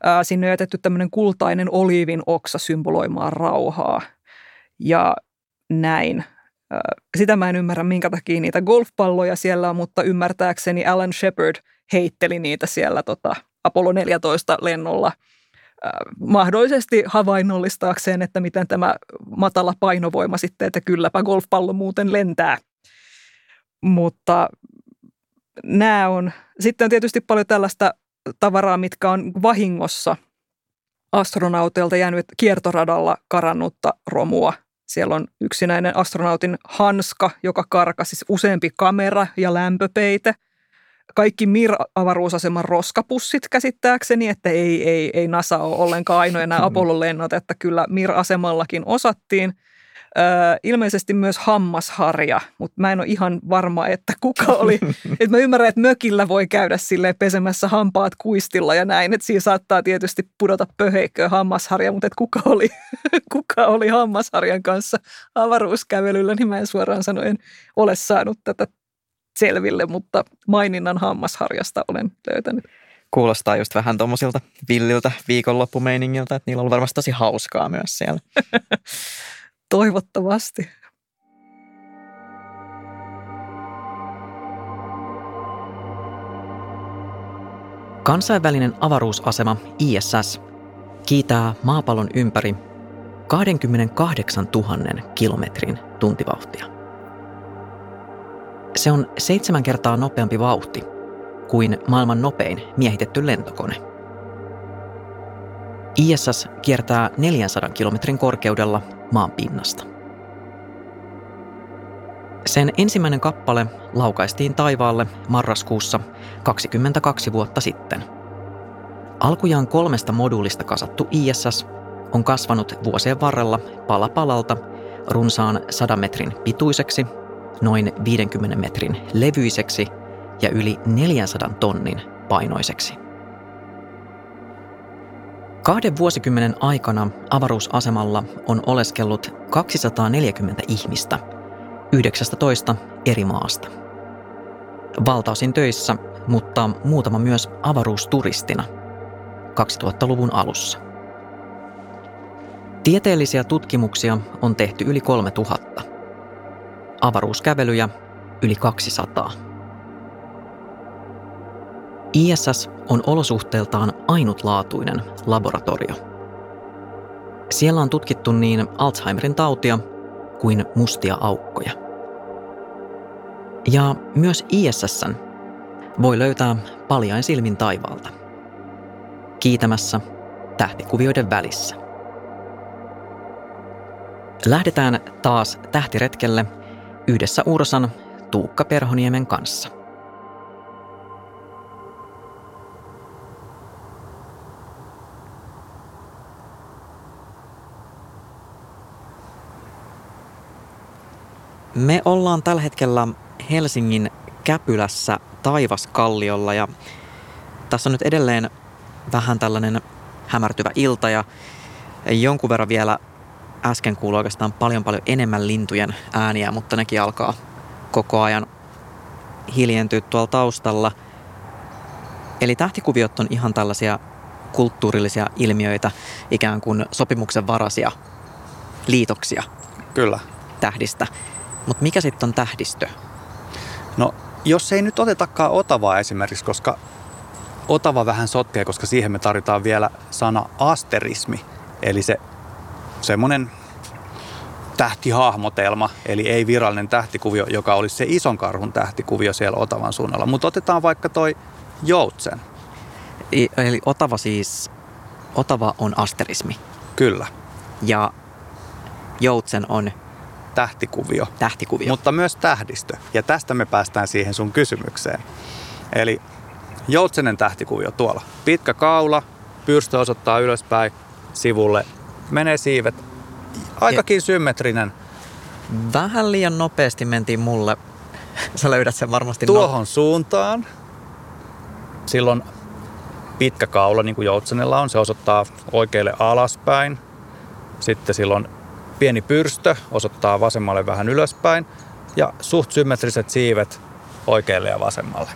Ää, sinne on jätetty tämmöinen kultainen oliivin oksa symboloimaan rauhaa. Ja näin. Sitä mä en ymmärrä, minkä takia niitä golfpalloja siellä on, mutta ymmärtääkseni Alan Shepard heitteli niitä siellä tota, Apollo 14 lennolla mahdollisesti havainnollistaakseen, että miten tämä matala painovoima sitten, että kylläpä golfpallo muuten lentää. Mutta nämä on, sitten on tietysti paljon tällaista tavaraa, mitkä on vahingossa astronauteilta jäänyt kiertoradalla karannutta romua – siellä on yksinäinen astronautin hanska, joka karkasi siis useampi kamera ja lämpöpeite. Kaikki Mir-avaruusaseman roskapussit käsittääkseni, että ei, ei, ei NASA ole ollenkaan ainoa nämä Apollo-lennot, että kyllä Mir-asemallakin osattiin – ilmeisesti myös hammasharja, mutta mä en ole ihan varma, että kuka oli. Et mä ymmärrän, että mökillä voi käydä sille pesemässä hampaat kuistilla ja näin, että siinä saattaa tietysti pudota pöheikköä hammasharja, mutta et kuka oli, kuka oli hammasharjan kanssa avaruuskävelyllä, niin mä en suoraan sanoen ole saanut tätä selville, mutta maininnan hammasharjasta olen löytänyt. Kuulostaa just vähän tuommoisilta villiltä viikonloppumeiningiltä, että niillä on varmasti tosi hauskaa myös siellä. Toivottavasti. Kansainvälinen avaruusasema ISS kiitää maapallon ympäri 28 000 kilometrin tuntivauhtia. Se on seitsemän kertaa nopeampi vauhti kuin maailman nopein miehitetty lentokone. ISS kiertää 400 kilometrin korkeudella maan pinnasta. Sen ensimmäinen kappale laukaistiin taivaalle marraskuussa 22 vuotta sitten. Alkujaan kolmesta moduulista kasattu ISS on kasvanut vuosien varrella pala palalta runsaan 100 metrin pituiseksi, noin 50 metrin levyiseksi ja yli 400 tonnin painoiseksi. Kahden vuosikymmenen aikana avaruusasemalla on oleskellut 240 ihmistä 19 eri maasta. Valtaosin töissä, mutta muutama myös avaruusturistina 2000-luvun alussa. Tieteellisiä tutkimuksia on tehty yli 3000. Avaruuskävelyjä yli 200. ISS on olosuhteeltaan ainutlaatuinen laboratorio. Siellä on tutkittu niin Alzheimerin tautia kuin mustia aukkoja. Ja myös ISS voi löytää paljain silmin taivaalta. Kiitämässä tähtikuvioiden välissä. Lähdetään taas tähtiretkelle yhdessä Ursan Tuukka Perhoniemen kanssa. Me ollaan tällä hetkellä Helsingin Käpylässä Taivaskalliolla ja tässä on nyt edelleen vähän tällainen hämärtyvä ilta ja jonkun verran vielä äsken kuului oikeastaan paljon paljon enemmän lintujen ääniä, mutta nekin alkaa koko ajan hiljentyä tuolla taustalla. Eli tähtikuviot on ihan tällaisia kulttuurillisia ilmiöitä, ikään kuin sopimuksen varasia liitoksia. Kyllä. Tähdistä. Mutta mikä sitten on tähdistö? No, jos ei nyt otetakaan Otavaa esimerkiksi, koska Otava vähän sotkee, koska siihen me tarvitaan vielä sana asterismi, eli se semmoinen tähtihahmotelma, eli ei virallinen tähtikuvio, joka olisi se ison karhun tähtikuvio siellä Otavan suunnalla. Mutta otetaan vaikka toi Joutsen. Eli Otava siis, Otava on asterismi. Kyllä. Ja Joutsen on tähtikuvio. Tähtikuvio. Mutta myös tähdistö. Ja tästä me päästään siihen sun kysymykseen. Eli Joutsenen tähtikuvio tuolla. Pitkä kaula, pyrstö osoittaa ylöspäin sivulle, menee siivet. Aikakin symmetrinen. Vähän liian nopeasti mentiin mulle. Sä löydät sen varmasti no- Tuohon suuntaan. Silloin pitkä kaula, niin kuin Joutsenella on, se osoittaa oikealle alaspäin. Sitten silloin pieni pyrstö osoittaa vasemmalle vähän ylöspäin. Ja suht symmetriset siivet oikealle ja vasemmalle.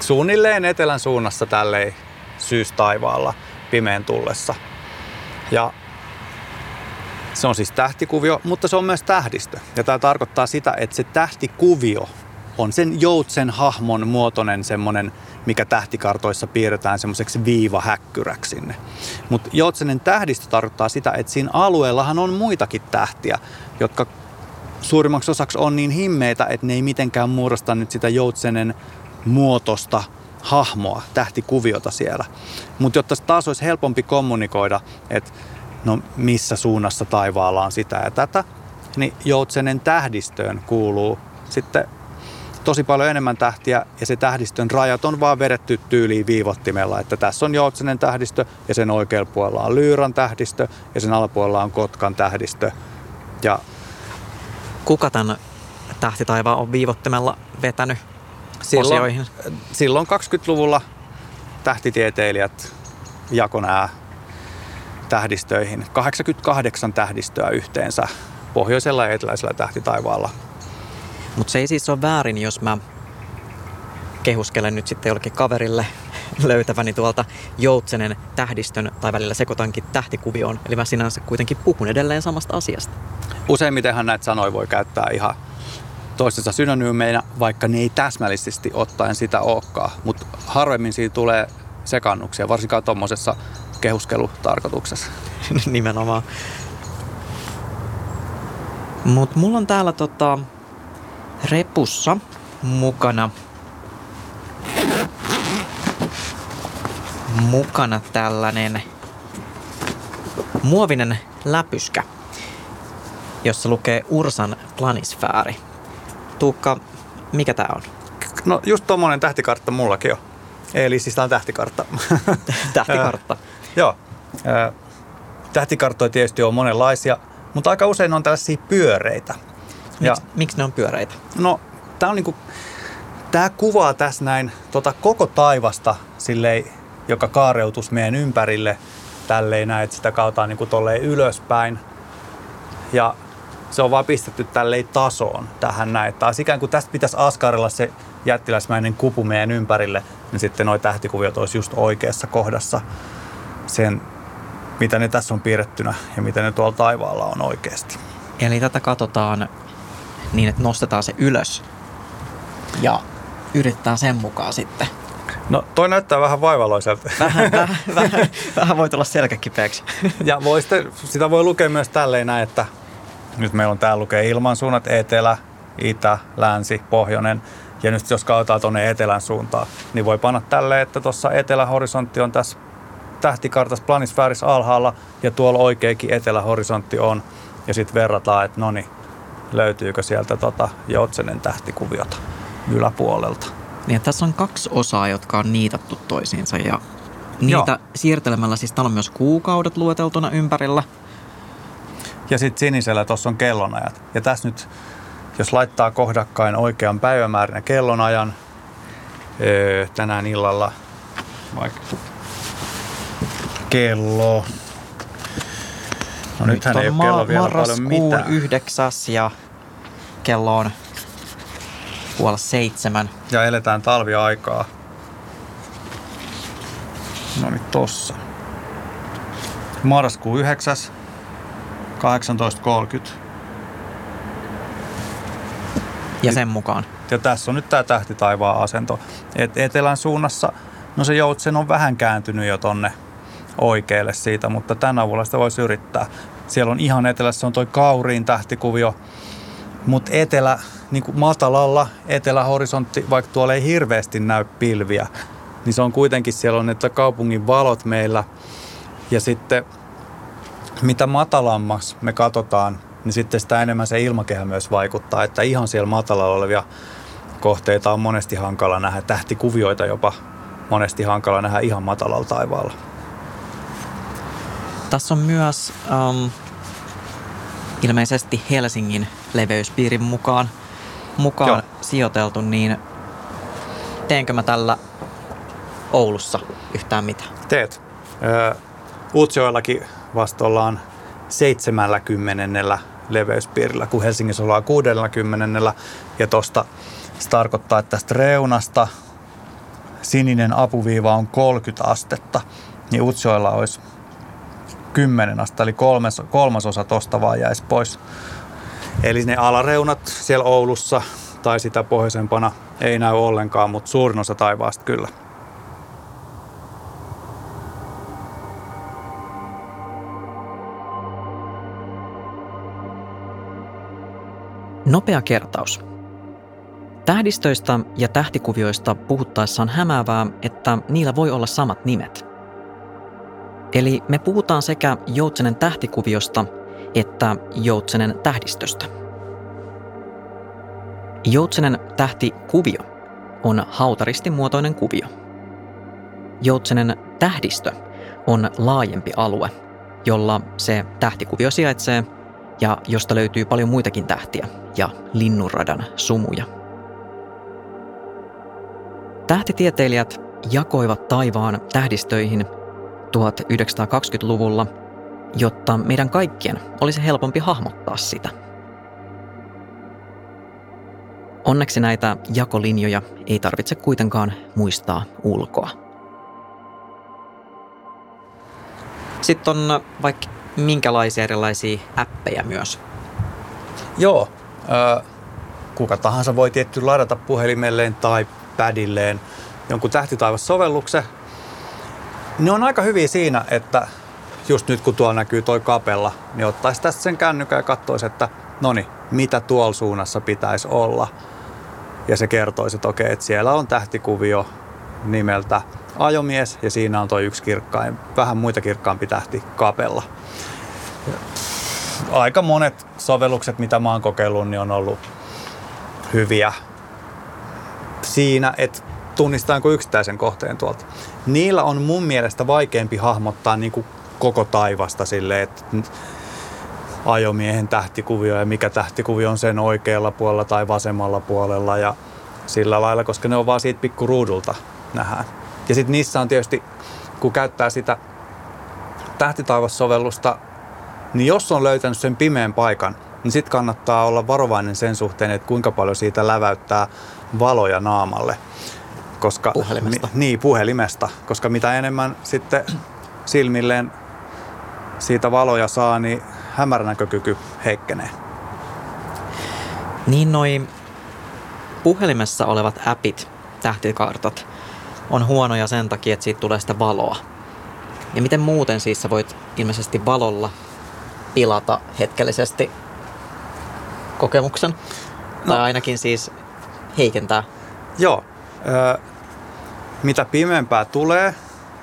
Suunnilleen etelän suunnassa tälleen syystaivaalla pimeän tullessa. Ja se on siis tähtikuvio, mutta se on myös tähdistö. Ja tämä tarkoittaa sitä, että se tähtikuvio on sen joutsen hahmon muotoinen semmoinen, mikä tähtikartoissa piirretään semmoiseksi viivahäkkyräksi sinne. Mutta joutsenen tähdistö tarkoittaa sitä, että siinä alueellahan on muitakin tähtiä, jotka suurimmaksi osaksi on niin himmeitä, että ne ei mitenkään muodosta nyt sitä joutsenen muotosta hahmoa, tähtikuviota siellä. Mutta jotta taas olisi helpompi kommunikoida, että no missä suunnassa taivaalla on sitä ja tätä, niin joutsenen tähdistöön kuuluu sitten tosi paljon enemmän tähtiä ja se tähdistön rajat on vaan vedetty tyyliin viivottimella, että tässä on joutsenen tähdistö ja sen oikealla puolella on Lyyran tähdistö ja sen alapuolella on Kotkan tähdistö. Ja Kuka tämän tähtitaivaan on viivottimella vetänyt silloin, osioihin? silloin 20-luvulla tähtitieteilijät jako nämä tähdistöihin. 88 tähdistöä yhteensä pohjoisella ja eteläisellä tähtitaivaalla. Mutta se ei siis ole väärin, jos mä kehuskelen nyt sitten jollekin kaverille löytäväni tuolta Joutsenen tähdistön tai välillä sekoitankin tähtikuvioon. Eli mä sinänsä kuitenkin puhun edelleen samasta asiasta. Useimmitenhan näitä sanoja voi käyttää ihan toistensa synonyymeinä, vaikka ne ei täsmällisesti ottaen sitä olekaan. Mutta harvemmin siitä tulee sekannuksia, varsinkaan tuommoisessa kehuskelutarkoituksessa. Nimenomaan. Mutta mulla on täällä tota, repussa mukana mukana tällainen muovinen läpyskä, jossa lukee Ursan planisfääri. Tuukka, mikä tää on? No just tuommoinen tähtikartta mullakin on. Eli siis tää on tähtikartta. Tähtikartta. Joo. Tähtikarttoja tietysti on monenlaisia, mutta aika usein on tällaisia pyöreitä. Ja Miks, miksi ne on pyöreitä? no, tää on niinku, tää kuvaa tässä näin tota koko taivasta silleen, joka kaareutus meidän ympärille tälleen näin, että sitä kautta niinku tolleen ylöspäin. Ja se on vaan pistetty tälleen tasoon tähän näin. Taas ikään kuin tästä pitäisi askarella se jättiläismäinen kupu meidän ympärille, niin sitten nuo tähtikuviot olisi just oikeassa kohdassa sen, mitä ne tässä on piirrettynä ja mitä ne tuolla taivaalla on oikeasti. Eli tätä katsotaan niin, että nostetaan se ylös ja yritetään sen mukaan sitten. No toi näyttää vähän vaivaloiselta. Vähän, vähän, vähän, vähän voi tulla selkäkipeäksi. Ja voi sitten, sitä voi lukea myös tälleen näin, että nyt meillä on täällä lukee ilmansuunnat etelä, itä, länsi, pohjoinen. Ja nyt jos katsotaan tuonne etelän suuntaan, niin voi panna tälleen, että tuossa etelähorisontti on tässä tähtikartassa planisfäärissä alhaalla ja tuolla oikeakin etelähorisontti on. Ja sitten verrataan, että no niin, löytyykö sieltä tota Joutsenen tähtikuviota yläpuolelta. Niin, tässä on kaksi osaa, jotka on niitattu toisiinsa ja niitä Joo. siirtelemällä, siis täällä on myös kuukaudet lueteltuna ympärillä. Ja sitten sinisellä tuossa on kellonajat. Ja tässä nyt, jos laittaa kohdakkain oikean päivämäärän ja kellonajan öö, tänään illalla, vaikka kello. No nythän Nyt ei on ole kello vielä paljon marraskuun mitään. yhdeksäs ja kello on puoli seitsemän. Ja eletään talviaikaa. No niin, tossa. Marraskuu 9. 18.30. Ja sen mukaan. Ja tässä on nyt tämä tähtitaivaan asento. Et etelän suunnassa, no se joutsen on vähän kääntynyt jo tonne oikealle siitä, mutta tämän avulla sitä voisi yrittää. Siellä on ihan etelässä on toi kauriin tähtikuvio, mutta etelä, niin kuin matalalla etelähorisontti, vaikka tuolla ei hirveästi näy pilviä, niin se on kuitenkin, siellä on ne kaupungin valot meillä. Ja sitten mitä matalammaksi me katsotaan, niin sitten sitä enemmän se ilmakehä myös vaikuttaa, että ihan siellä matalalla olevia kohteita on monesti hankala nähdä, tähtikuvioita jopa monesti hankala nähdä ihan matalalla taivaalla. Tässä on myös um, ilmeisesti Helsingin leveyspiirin mukaan, mukaan Joo. sijoiteltu, niin teenkö mä tällä Oulussa yhtään mitään? Teet. Ö, Utsjoellakin vasta ollaan 70 leveyspiirillä, kun Helsingissä ollaan 60 ja tosta se tarkoittaa, että tästä reunasta sininen apuviiva on 30 astetta, niin Utsjoella olisi 10 astetta, eli kolmas, kolmasosa tosta vaan jäisi pois. Eli ne alareunat siellä Oulussa tai sitä pohjoisempana ei näy ollenkaan, mutta suurin osa taivaasta kyllä. Nopea kertaus. Tähdistöistä ja tähtikuvioista puhuttaessa on hämäävää, että niillä voi olla samat nimet. Eli me puhutaan sekä Joutsenen tähtikuviosta että Joutsenen tähdistöstä. Joutsenen tähtikuvio on hautaristin muotoinen kuvio. Joutsenen tähdistö on laajempi alue, jolla se tähtikuvio sijaitsee ja josta löytyy paljon muitakin tähtiä ja linnunradan sumuja. Tähtitieteilijät jakoivat taivaan tähdistöihin 1920-luvulla, jotta meidän kaikkien olisi helpompi hahmottaa sitä. Onneksi näitä jakolinjoja ei tarvitse kuitenkaan muistaa ulkoa. Sitten on vaikka minkälaisia erilaisia appeja myös. Joo, äh, kuka tahansa voi tietty ladata puhelimelleen tai padilleen jonkun tähtitaivas-sovelluksen. Ne on aika hyviä siinä, että just nyt kun tuolla näkyy toi kapella, niin ottaisi tästä sen kännykän ja katsoisi, että no niin, mitä tuolla suunnassa pitäisi olla. Ja se kertoisi, että okei, että siellä on tähtikuvio nimeltä ajomies ja siinä on tuo yksi kirkkain, vähän muita kirkkaampi tähti kapella. Aika monet sovellukset, mitä mä oon kokeillut, niin on ollut hyviä siinä, että tunnistaanko yksittäisen kohteen tuolta. Niillä on mun mielestä vaikeampi hahmottaa niin kuin koko taivasta silleen, että ajomiehen tähtikuvio ja mikä tähtikuvio on sen oikealla puolella tai vasemmalla puolella ja sillä lailla, koska ne on vaan siitä pikkuruudulta nähdään. Ja sitten niissä on tietysti, kun käyttää sitä tähtitaivassovellusta, niin jos on löytänyt sen pimeän paikan, niin sitten kannattaa olla varovainen sen suhteen, että kuinka paljon siitä läväyttää valoja naamalle. Koska, puhelimesta. Mi, niin, puhelimesta. Koska mitä enemmän sitten silmilleen siitä valoja saa, niin hämäränäkökyky heikkenee. Niin noin puhelimessa olevat appit, tähtikartat, on huonoja sen takia, että siitä tulee sitä valoa. Ja miten muuten siis sä voit ilmeisesti valolla pilata hetkellisesti kokemuksen? No. Tai ainakin siis heikentää? Joo. Mitä pimeämpää tulee,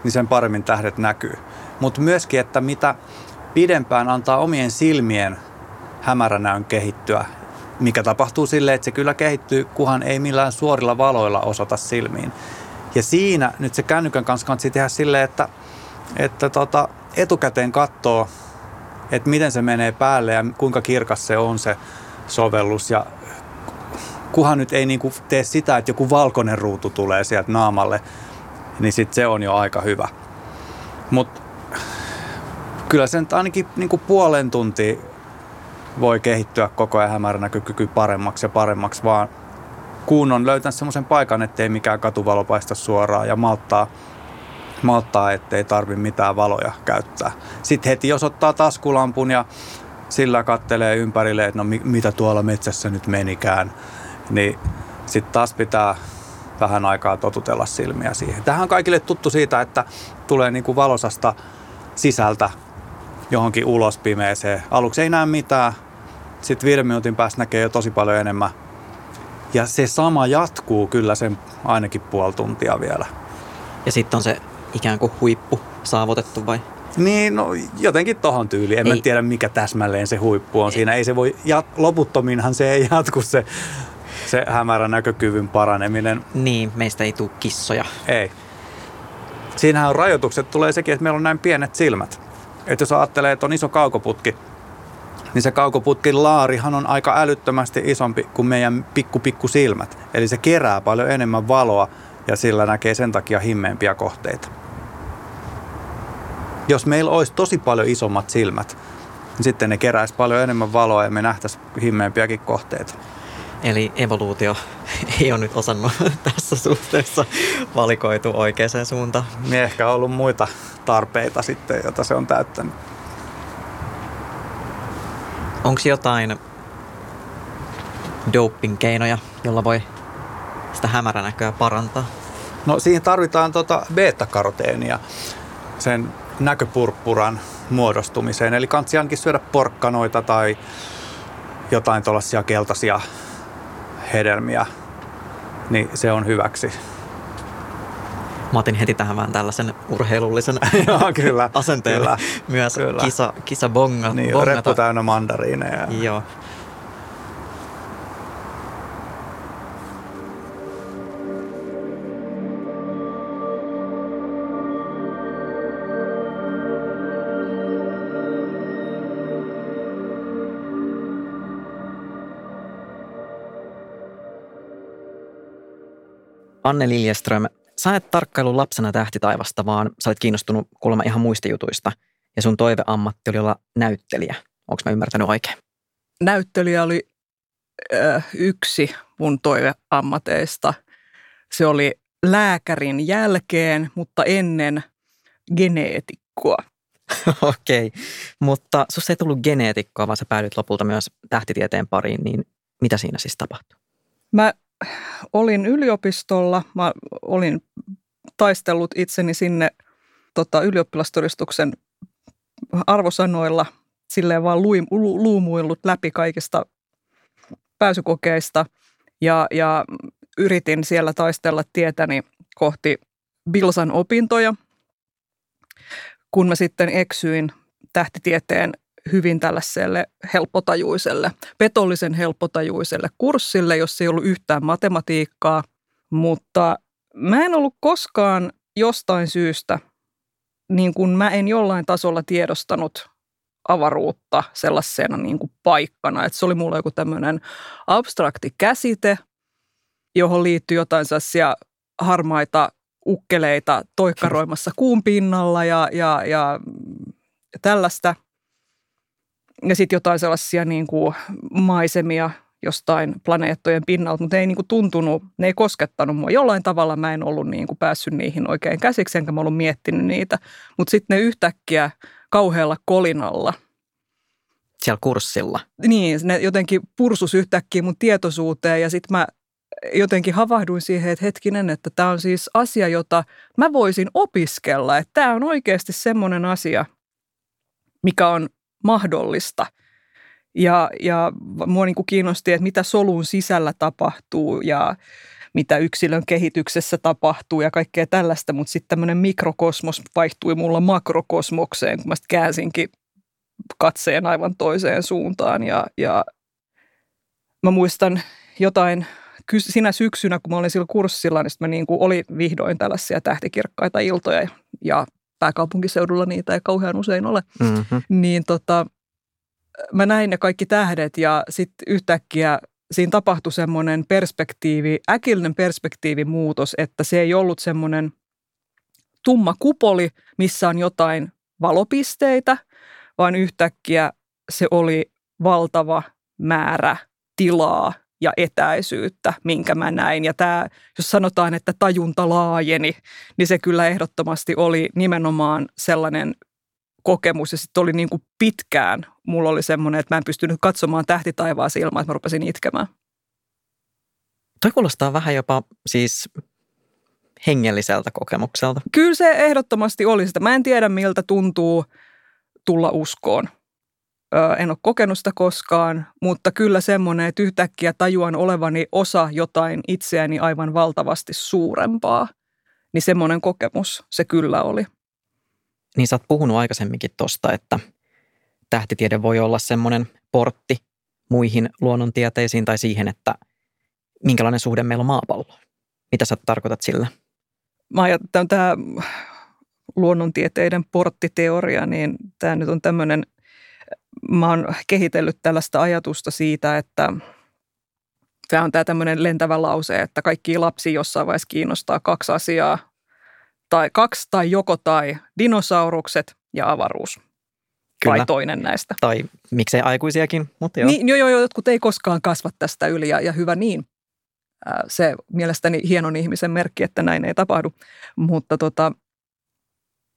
niin sen paremmin tähdet näkyy. Mutta myöskin, että mitä pidempään antaa omien silmien hämäränäön kehittyä, mikä tapahtuu silleen, että se kyllä kehittyy, kuhan ei millään suorilla valoilla osata silmiin. Ja siinä nyt se kännykän kanssa kannattaa tehdä silleen, että, että tota, etukäteen katsoo, että miten se menee päälle ja kuinka kirkas se on se sovellus. Ja kuhan nyt ei niinku tee sitä, että joku valkoinen ruutu tulee sieltä naamalle, niin sit se on jo aika hyvä. Mutta kyllä sen ainakin niinku puolen tuntia voi kehittyä koko ajan hämäränäkökyky paremmaksi ja paremmaksi, vaan kun on löytänyt semmoisen paikan, ettei mikään katuvalo paista suoraan ja malttaa, malttaa ettei tarvi mitään valoja käyttää. Sitten heti jos ottaa taskulampun ja sillä kattelee ympärille, että no mitä tuolla metsässä nyt menikään, niin sitten taas pitää vähän aikaa totutella silmiä siihen. Tähän on kaikille tuttu siitä, että tulee niin kuin valosasta sisältä johonkin ulos pimeeseen. Aluksi ei näe mitään, sitten viiden minuutin päästä näkee jo tosi paljon enemmän. Ja se sama jatkuu kyllä sen ainakin puoli tuntia vielä. Ja sitten on se ikään kuin huippu saavutettu vai? Niin, no jotenkin tohon tyyliin. En ei. mä tiedä, mikä täsmälleen se huippu on ei. siinä. Ei se voi, jat, loputtominhan se ei jatku se, se hämärän näkökyvyn paraneminen. Niin, meistä ei tule kissoja. Ei. siinähän on rajoitukset, tulee sekin, että meillä on näin pienet silmät. Että jos ajattelee, että on iso kaukoputki, niin se kaukoputkin laarihan on aika älyttömästi isompi kuin meidän pikku pikku silmät. Eli se kerää paljon enemmän valoa ja sillä näkee sen takia himmeempiä kohteita. Jos meillä olisi tosi paljon isommat silmät, niin sitten ne keräisi paljon enemmän valoa ja me nähtäisiin himmeempiäkin kohteita. Eli evoluutio ei ole nyt osannut tässä suhteessa valikoitu oikeaan suuntaan. Niin ehkä on ollut muita tarpeita sitten, joita se on täyttänyt. Onko jotain doping-keinoja, jolla voi sitä hämäränäköä parantaa? No siihen tarvitaan tota beta-karoteenia sen näköpurppuran muodostumiseen. Eli kansi syödä porkkanoita tai jotain tuollaisia keltaisia hedelmiä, niin se on hyväksi. Mä otin heti tähän vähän tällaisen urheilullisen Joo, kyllä. asenteen kyllä, myös kyllä. kisa, kisa bonga, Niin, bongata. reppu täynnä mandariineja. Joo. Anne Liljeström, sä et tarkkailu lapsena tähtitaivasta, vaan sä olet kiinnostunut kuulemma ihan muista jutuista. Ja sun toiveammatti oli olla näyttelijä. Onko mä ymmärtänyt oikein? näyttelijä oli ö, yksi mun toiveammateista. Se oli lääkärin jälkeen, mutta ennen geneetikkoa. Okei, mutta susta ei tullut geneetikkoa, vaan sä päädyit lopulta myös tähtitieteen pariin, niin mitä siinä siis tapahtui? Mä olin yliopistolla, mä olin taistellut itseni sinne tota, ylioppilastodistuksen arvosanoilla, silleen vaan luim, lu, luumuillut läpi kaikista pääsykokeista. Ja, ja yritin siellä taistella tietäni kohti Bilsan opintoja, kun mä sitten eksyin tähtitieteen hyvin tällaiselle helppotajuiselle, petollisen helppotajuiselle kurssille, jossa ei ollut yhtään matematiikkaa, mutta mä en ollut koskaan jostain syystä, niin kuin mä en jollain tasolla tiedostanut avaruutta sellaisena niin kuin paikkana, että se oli mulla joku tämmöinen abstrakti käsite, johon liittyy jotain sellaisia harmaita ukkeleita toikkaroimassa kuun pinnalla ja, ja, ja tällaista – ja sitten jotain sellaisia niin kuin maisemia jostain planeettojen pinnalta, mutta ei niin kuin tuntunut, ne ei koskettanut mua. Jollain tavalla mä en ollut niin kuin päässyt niihin oikein käsiksi, enkä mä ollut miettinyt niitä. Mutta sitten ne yhtäkkiä kauhealla kolinalla. Siellä kurssilla? Niin, ne jotenkin pursus yhtäkkiä mun tietoisuuteen ja sitten mä jotenkin havahduin siihen, että hetkinen, että tämä on siis asia, jota mä voisin opiskella. Että tämä on oikeasti semmoinen asia, mikä on mahdollista. Ja, ja mua niin kuin kiinnosti, että mitä solun sisällä tapahtuu ja mitä yksilön kehityksessä tapahtuu ja kaikkea tällaista, mutta sitten tämmöinen mikrokosmos vaihtui mulla makrokosmokseen, kun mä sitten käänsinkin katseen aivan toiseen suuntaan ja, ja mä muistan jotain sinä syksynä, kun mä olin sillä kurssilla, niin mä niin kuin oli vihdoin tällaisia tähtikirkkaita iltoja ja pääkaupunkiseudulla niitä ei kauhean usein ole, mm-hmm. niin tota, mä näin ne kaikki tähdet ja sitten yhtäkkiä siinä tapahtui semmoinen perspektiivi, äkillinen perspektiivimuutos, että se ei ollut semmoinen tumma kupoli, missä on jotain valopisteitä, vaan yhtäkkiä se oli valtava määrä tilaa ja etäisyyttä, minkä mä näin. Ja tämä, jos sanotaan, että tajunta laajeni, niin se kyllä ehdottomasti oli nimenomaan sellainen kokemus. Ja sitten oli niin kuin pitkään, mulla oli semmoinen, että mä en pystynyt katsomaan tähti taivaaseen ilman, että mä rupesin itkemään. Toi kuulostaa vähän jopa siis hengelliseltä kokemukselta. Kyllä se ehdottomasti oli sitä. Mä en tiedä, miltä tuntuu tulla uskoon en ole kokenut sitä koskaan, mutta kyllä semmoinen, että yhtäkkiä tajuan olevani osa jotain itseäni aivan valtavasti suurempaa, niin semmoinen kokemus se kyllä oli. Niin sä oot puhunut aikaisemminkin tosta, että tähtitiede voi olla semmoinen portti muihin luonnontieteisiin tai siihen, että minkälainen suhde meillä on maapalloon. Mitä sä tarkoitat sillä? Mä ajattelen, tämä luonnontieteiden porttiteoria, niin tämä nyt on tämmöinen, mä oon kehitellyt tällaista ajatusta siitä, että tämä on tämä tämmöinen lentävä lause, että kaikki lapsi jossain vaiheessa kiinnostaa kaksi asiaa, tai kaksi tai joko tai dinosaurukset ja avaruus. Kyllä. Vai toinen näistä. Tai miksei aikuisiakin, mutta joo. Niin, joo, joo, jotkut ei koskaan kasva tästä yli ja, ja hyvä niin. Se mielestäni hienon ihmisen merkki, että näin ei tapahdu. Mutta tota,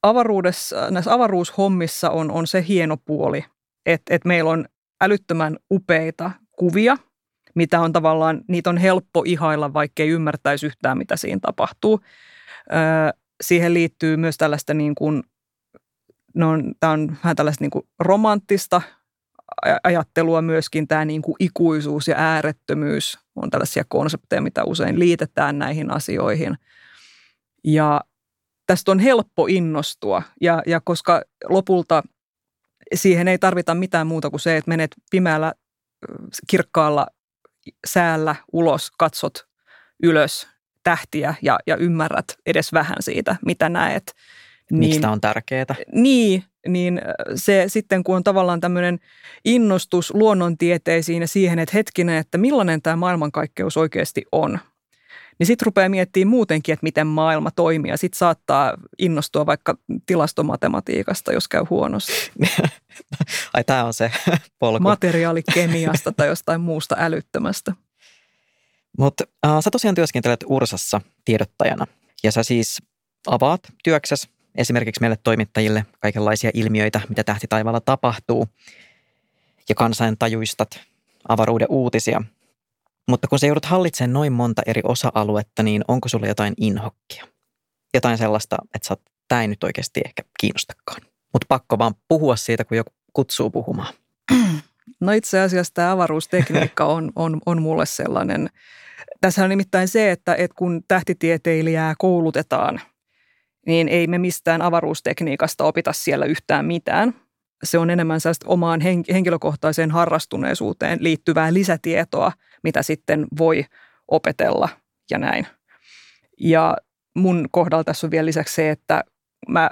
avaruudessa, näissä avaruushommissa on, on se hieno puoli, että, että meillä on älyttömän upeita kuvia, mitä on tavallaan, niitä on helppo ihailla, vaikka ei ymmärtäisi yhtään, mitä siinä tapahtuu. siihen liittyy myös tällaista niin kuin, no, tämä on vähän tällaista niin kuin romanttista ajattelua myöskin, tämä niin kuin ikuisuus ja äärettömyys on tällaisia konsepteja, mitä usein liitetään näihin asioihin. Ja tästä on helppo innostua ja, ja koska lopulta siihen ei tarvita mitään muuta kuin se, että menet pimeällä kirkkaalla säällä ulos, katsot ylös tähtiä ja, ja ymmärrät edes vähän siitä, mitä näet. Niin, Miksi tämä on tärkeää? Niin, niin se sitten kun on tavallaan tämmöinen innostus luonnontieteisiin ja siihen, että hetkinen, että millainen tämä maailmankaikkeus oikeasti on, niin sitten rupeaa miettimään muutenkin, että miten maailma toimii. Ja sitten saattaa innostua vaikka tilastomatematiikasta, jos käy huonosti. Ai tämä on se polku. Materiaalikemiasta tai jostain muusta älyttömästä. Mutta äh, sä tosiaan työskentelet Ursassa tiedottajana. Ja sä siis avaat työksessä esimerkiksi meille toimittajille kaikenlaisia ilmiöitä, mitä tähtitaivaalla tapahtuu. Ja kansain tajuistat avaruuden uutisia – mutta kun sä joudut hallitsemaan noin monta eri osa-aluetta, niin onko sulla jotain inhokkia? Jotain sellaista, että sä oot, tää ei nyt oikeasti ehkä kiinnostakaan. Mutta pakko vaan puhua siitä, kun joku kutsuu puhumaan. No itse asiassa tämä avaruustekniikka on, on, on mulle sellainen. Tässä on nimittäin se, että, että kun tähtitieteilijää koulutetaan, niin ei me mistään avaruustekniikasta opita siellä yhtään mitään. Se on enemmän omaan henkilökohtaiseen harrastuneisuuteen liittyvää lisätietoa – mitä sitten voi opetella ja näin. Ja mun kohdalla tässä on vielä lisäksi se, että mä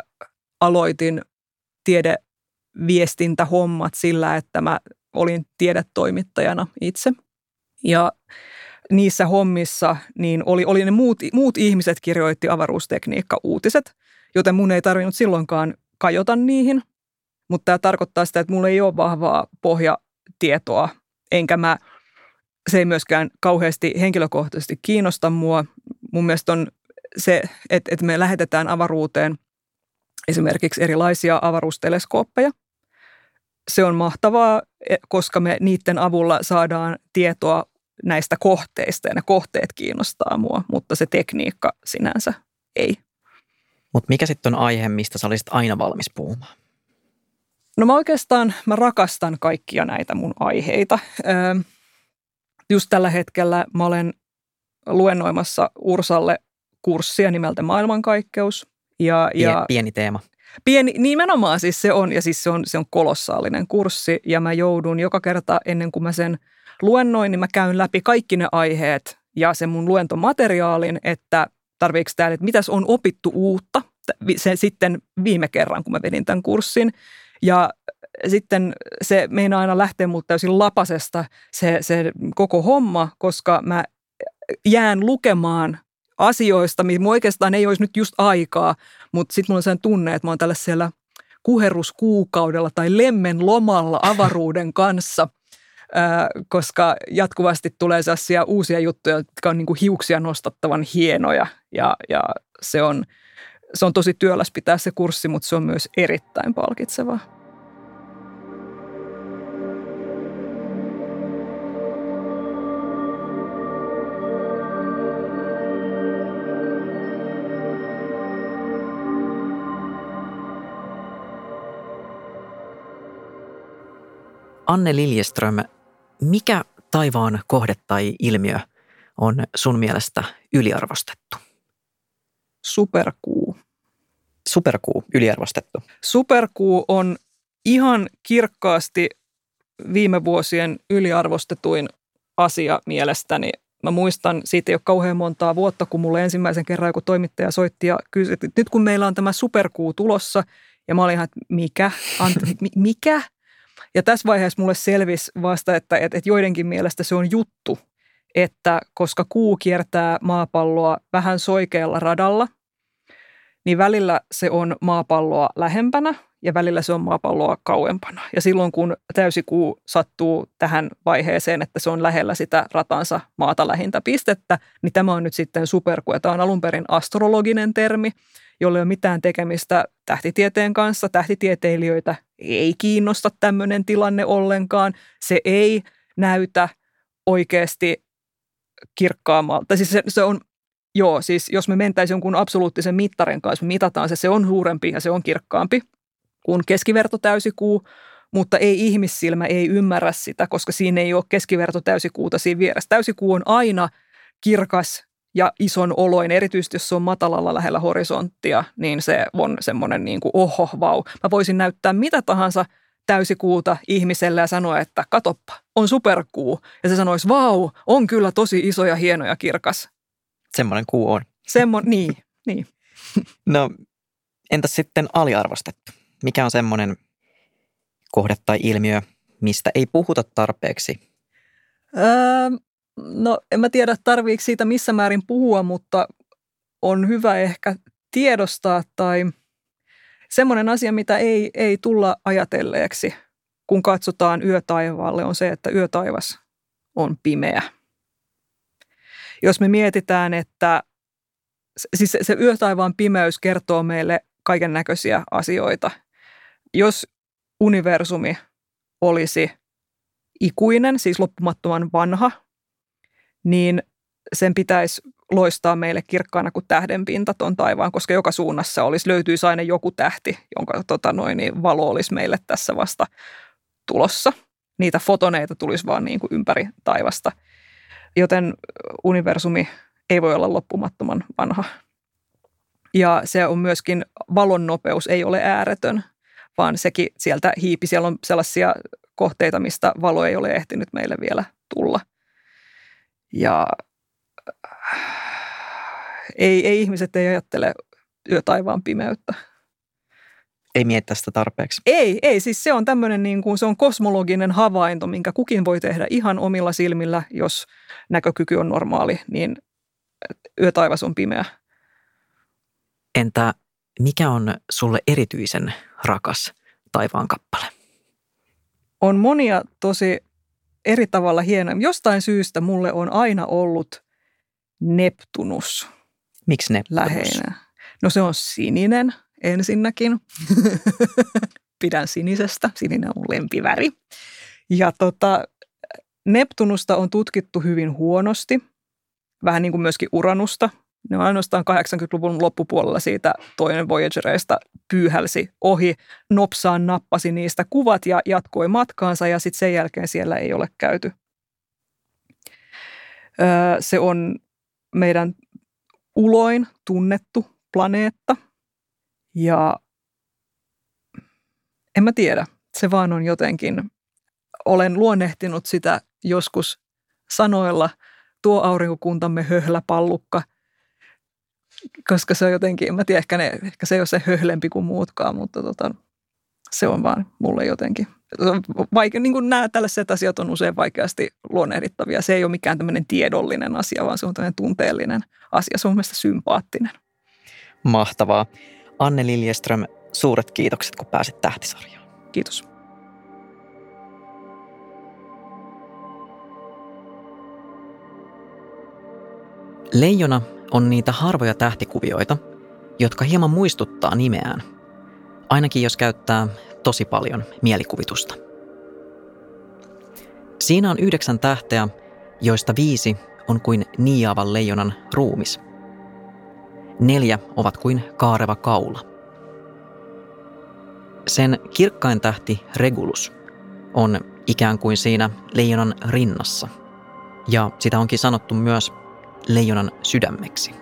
aloitin tiedeviestintähommat sillä, että mä olin tiedetoimittajana itse. Ja niissä hommissa niin oli, oli ne muut, muut ihmiset kirjoitti avaruustekniikka-uutiset, joten mun ei tarvinnut silloinkaan kajota niihin. Mutta tämä tarkoittaa sitä, että mulla ei ole vahvaa pohjatietoa, enkä mä – se ei myöskään kauheasti henkilökohtaisesti kiinnosta mua. Mun mielestä on se, että, että me lähetetään avaruuteen esimerkiksi erilaisia avaruusteleskooppeja. Se on mahtavaa, e, koska me niiden avulla saadaan tietoa näistä kohteista ja ne kohteet kiinnostaa mua, mutta se tekniikka sinänsä ei. Mutta mikä sitten on aihe, mistä sä olisit aina valmis puhumaan? No mä oikeastaan, mä rakastan kaikkia näitä mun aiheita. Öö, just tällä hetkellä mä olen luennoimassa Ursalle kurssia nimeltä Maailmankaikkeus. Ja, ja pieni teema. Pieni, nimenomaan siis se on, ja siis se on, se on kolossaalinen kurssi, ja mä joudun joka kerta ennen kuin mä sen luennoin, niin mä käyn läpi kaikki ne aiheet ja sen mun luentomateriaalin, että tarviiko täällä, että mitäs on opittu uutta se sitten viime kerran, kun mä vedin tämän kurssin. Ja sitten se meinaa aina lähteä multa täysin lapasesta se, se koko homma, koska mä jään lukemaan asioista, mihin oikeastaan ei olisi nyt just aikaa, mutta sitten mulla on sellainen tunne, että mä oon tällaisella kuheruskuukaudella tai lemmen lomalla avaruuden kanssa, koska jatkuvasti tulee sellaisia uusia juttuja, jotka on niin kuin hiuksia nostattavan hienoja ja, ja se, on, se on tosi työläs pitää se kurssi, mutta se on myös erittäin palkitsevaa. Anne Liljeström, mikä taivaan kohde tai ilmiö on sun mielestä yliarvostettu? Superkuu. Superkuu, yliarvostettu. Superkuu on ihan kirkkaasti viime vuosien yliarvostetuin asia mielestäni mä muistan, siitä ei ole kauhean montaa vuotta, kun mulle ensimmäisen kerran joku toimittaja soitti ja kysyi, että nyt kun meillä on tämä superkuu tulossa, ja mä olin ihan, että mikä? Ant- mikä? Ja tässä vaiheessa mulle selvisi vasta, että, että, että joidenkin mielestä se on juttu, että koska kuu kiertää maapalloa vähän soikealla radalla, niin välillä se on maapalloa lähempänä ja välillä se on maapalloa kauempana. Ja silloin kun täysikuu sattuu tähän vaiheeseen, että se on lähellä sitä ratansa maata lähintä pistettä, niin tämä on nyt sitten superkuu. Ja tämä on alun perin astrologinen termi, jolla ei ole mitään tekemistä tähtitieteen kanssa. Tähtitieteilijöitä ei kiinnosta tämmöinen tilanne ollenkaan. Se ei näytä oikeasti kirkkaammalta. Siis se, se on, joo, siis jos me mentäisiin jonkun absoluuttisen mittarin kanssa, me mitataan se, se on suurempi ja se on kirkkaampi kuin keskiverto täysikuu, mutta ei ihmissilmä ei ymmärrä sitä, koska siinä ei ole keskiverto täysikuuta siinä vieressä. Täysikuu on aina kirkas ja ison oloin, erityisesti jos se on matalalla lähellä horisonttia, niin se on semmoinen niin kuin oho, vau. Mä voisin näyttää mitä tahansa täysikuuta ihmiselle ja sanoa, että katoppa, on superkuu. Ja se sanoisi, vau, on kyllä tosi iso ja hieno ja kirkas. Semmoinen kuu on. Semmo, niin, niin. No, entäs sitten aliarvostettu? Mikä on semmoinen kohde tai ilmiö, mistä ei puhuta tarpeeksi? Öö, no en mä tiedä, tarviiko siitä missä määrin puhua, mutta on hyvä ehkä tiedostaa tai semmoinen asia, mitä ei, ei tulla ajatelleeksi, kun katsotaan yötaivaalle, on se, että yötaivas on pimeä. Jos me mietitään, että siis se yötaivaan pimeys kertoo meille kaiken näköisiä asioita – jos universumi olisi ikuinen, siis loppumattoman vanha, niin sen pitäisi loistaa meille kirkkaana kuin tähdenpinta tuon taivaan, koska joka suunnassa olisi, löytyisi aina joku tähti, jonka tota noin, niin valo olisi meille tässä vasta tulossa. Niitä fotoneita tulisi vaan niin kuin ympäri taivasta. Joten universumi ei voi olla loppumattoman vanha. Ja se on myöskin, valon nopeus ei ole ääretön vaan sekin sieltä hiipi. Siellä on sellaisia kohteita, mistä valo ei ole ehtinyt meille vielä tulla. Ja ei, ei ihmiset ei ajattele yötaivaan pimeyttä. Ei miettä sitä tarpeeksi. Ei, ei. Siis se on tämmöinen niin kuin, se on kosmologinen havainto, minkä kukin voi tehdä ihan omilla silmillä, jos näkökyky on normaali, niin yötaivas on pimeä. Entä mikä on sulle erityisen rakas taivaan kappale? On monia tosi eri tavalla hienoja. Jostain syystä mulle on aina ollut Neptunus. Miksi Neptunus? Läheinen. No se on sininen ensinnäkin. Pidän sinisestä. Sininen on lempiväri. Ja tota, Neptunusta on tutkittu hyvin huonosti. Vähän niin kuin myöskin Uranusta ne ainoastaan 80-luvun loppupuolella siitä toinen Voyagereista pyyhälsi ohi, nopsaan nappasi niistä kuvat ja jatkoi matkaansa ja sitten sen jälkeen siellä ei ole käyty. se on meidän uloin tunnettu planeetta ja en mä tiedä, se vaan on jotenkin, olen luonnehtinut sitä joskus sanoilla tuo aurinkokuntamme höhläpallukka – koska se on jotenkin, en mä tiedä, ehkä, ne, ehkä se ei ole se höhlempi kuin muutkaan, mutta tota, se on vaan mulle jotenkin. Vaikea, niin kuin nämä tällaiset asiat on usein vaikeasti luonnehdittavia. Se ei ole mikään tämmöinen tiedollinen asia, vaan se on tämmöinen tunteellinen asia. Se on mielestäni sympaattinen. Mahtavaa. Anne Liljeström, suuret kiitokset, kun pääsit tähtisarjaan. Kiitos. Leijona on niitä harvoja tähtikuvioita, jotka hieman muistuttaa nimeään, ainakin jos käyttää tosi paljon mielikuvitusta. Siinä on yhdeksän tähteä, joista viisi on kuin niiaavan leijonan ruumis. Neljä ovat kuin kaareva kaula. Sen kirkkain tähti Regulus on ikään kuin siinä leijonan rinnassa. Ja sitä onkin sanottu myös leijonan sydämeksi.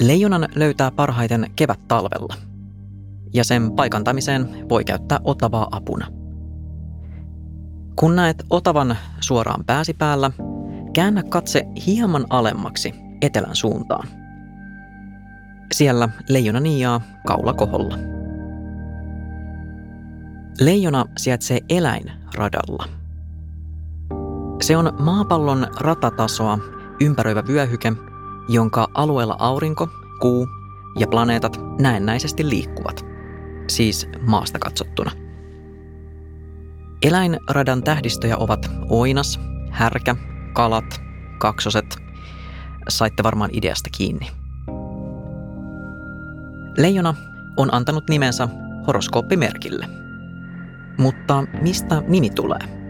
Leijonan löytää parhaiten kevät-talvella, ja sen paikantamiseen voi käyttää otavaa apuna. Kun näet Otavan suoraan pääsi päällä, käännä katse hieman alemmaksi etelän suuntaan. Siellä leijona niiaa kaula koholla. Leijona sijaitsee eläinradalla. Se on maapallon ratatasoa ympäröivä vyöhyke, jonka alueella aurinko, kuu ja planeetat näennäisesti liikkuvat, siis maasta katsottuna. Eläinradan tähdistöjä ovat oinas, härkä, kalat, kaksoset. Saitte varmaan ideasta kiinni. Leijona on antanut nimensä horoskooppimerkille. Mutta mistä nimi tulee?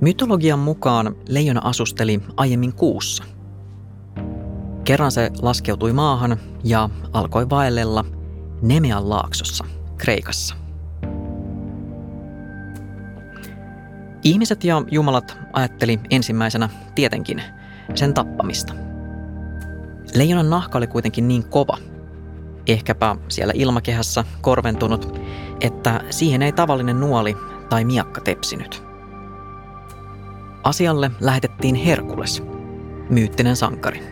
Mytologian mukaan leijona asusteli aiemmin kuussa. Kerran se laskeutui maahan ja alkoi vaellella Nemean laaksossa, Kreikassa. Ihmiset ja jumalat ajatteli ensimmäisenä tietenkin sen tappamista. Leijonan nahka oli kuitenkin niin kova, ehkäpä siellä ilmakehässä korventunut, että siihen ei tavallinen nuoli tai miakka tepsinyt. Asialle lähetettiin Herkules, myyttinen sankari.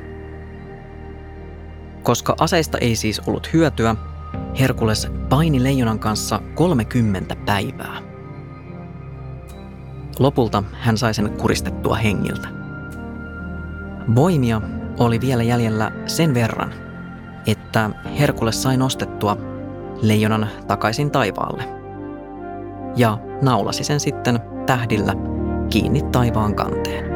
Koska aseista ei siis ollut hyötyä, Herkules paini leijonan kanssa 30 päivää. Lopulta hän sai sen kuristettua hengiltä. Voimia oli vielä jäljellä sen verran, että Herkules sai nostettua leijonan takaisin taivaalle ja naulasi sen sitten tähdillä kiinni taivaan kanteen.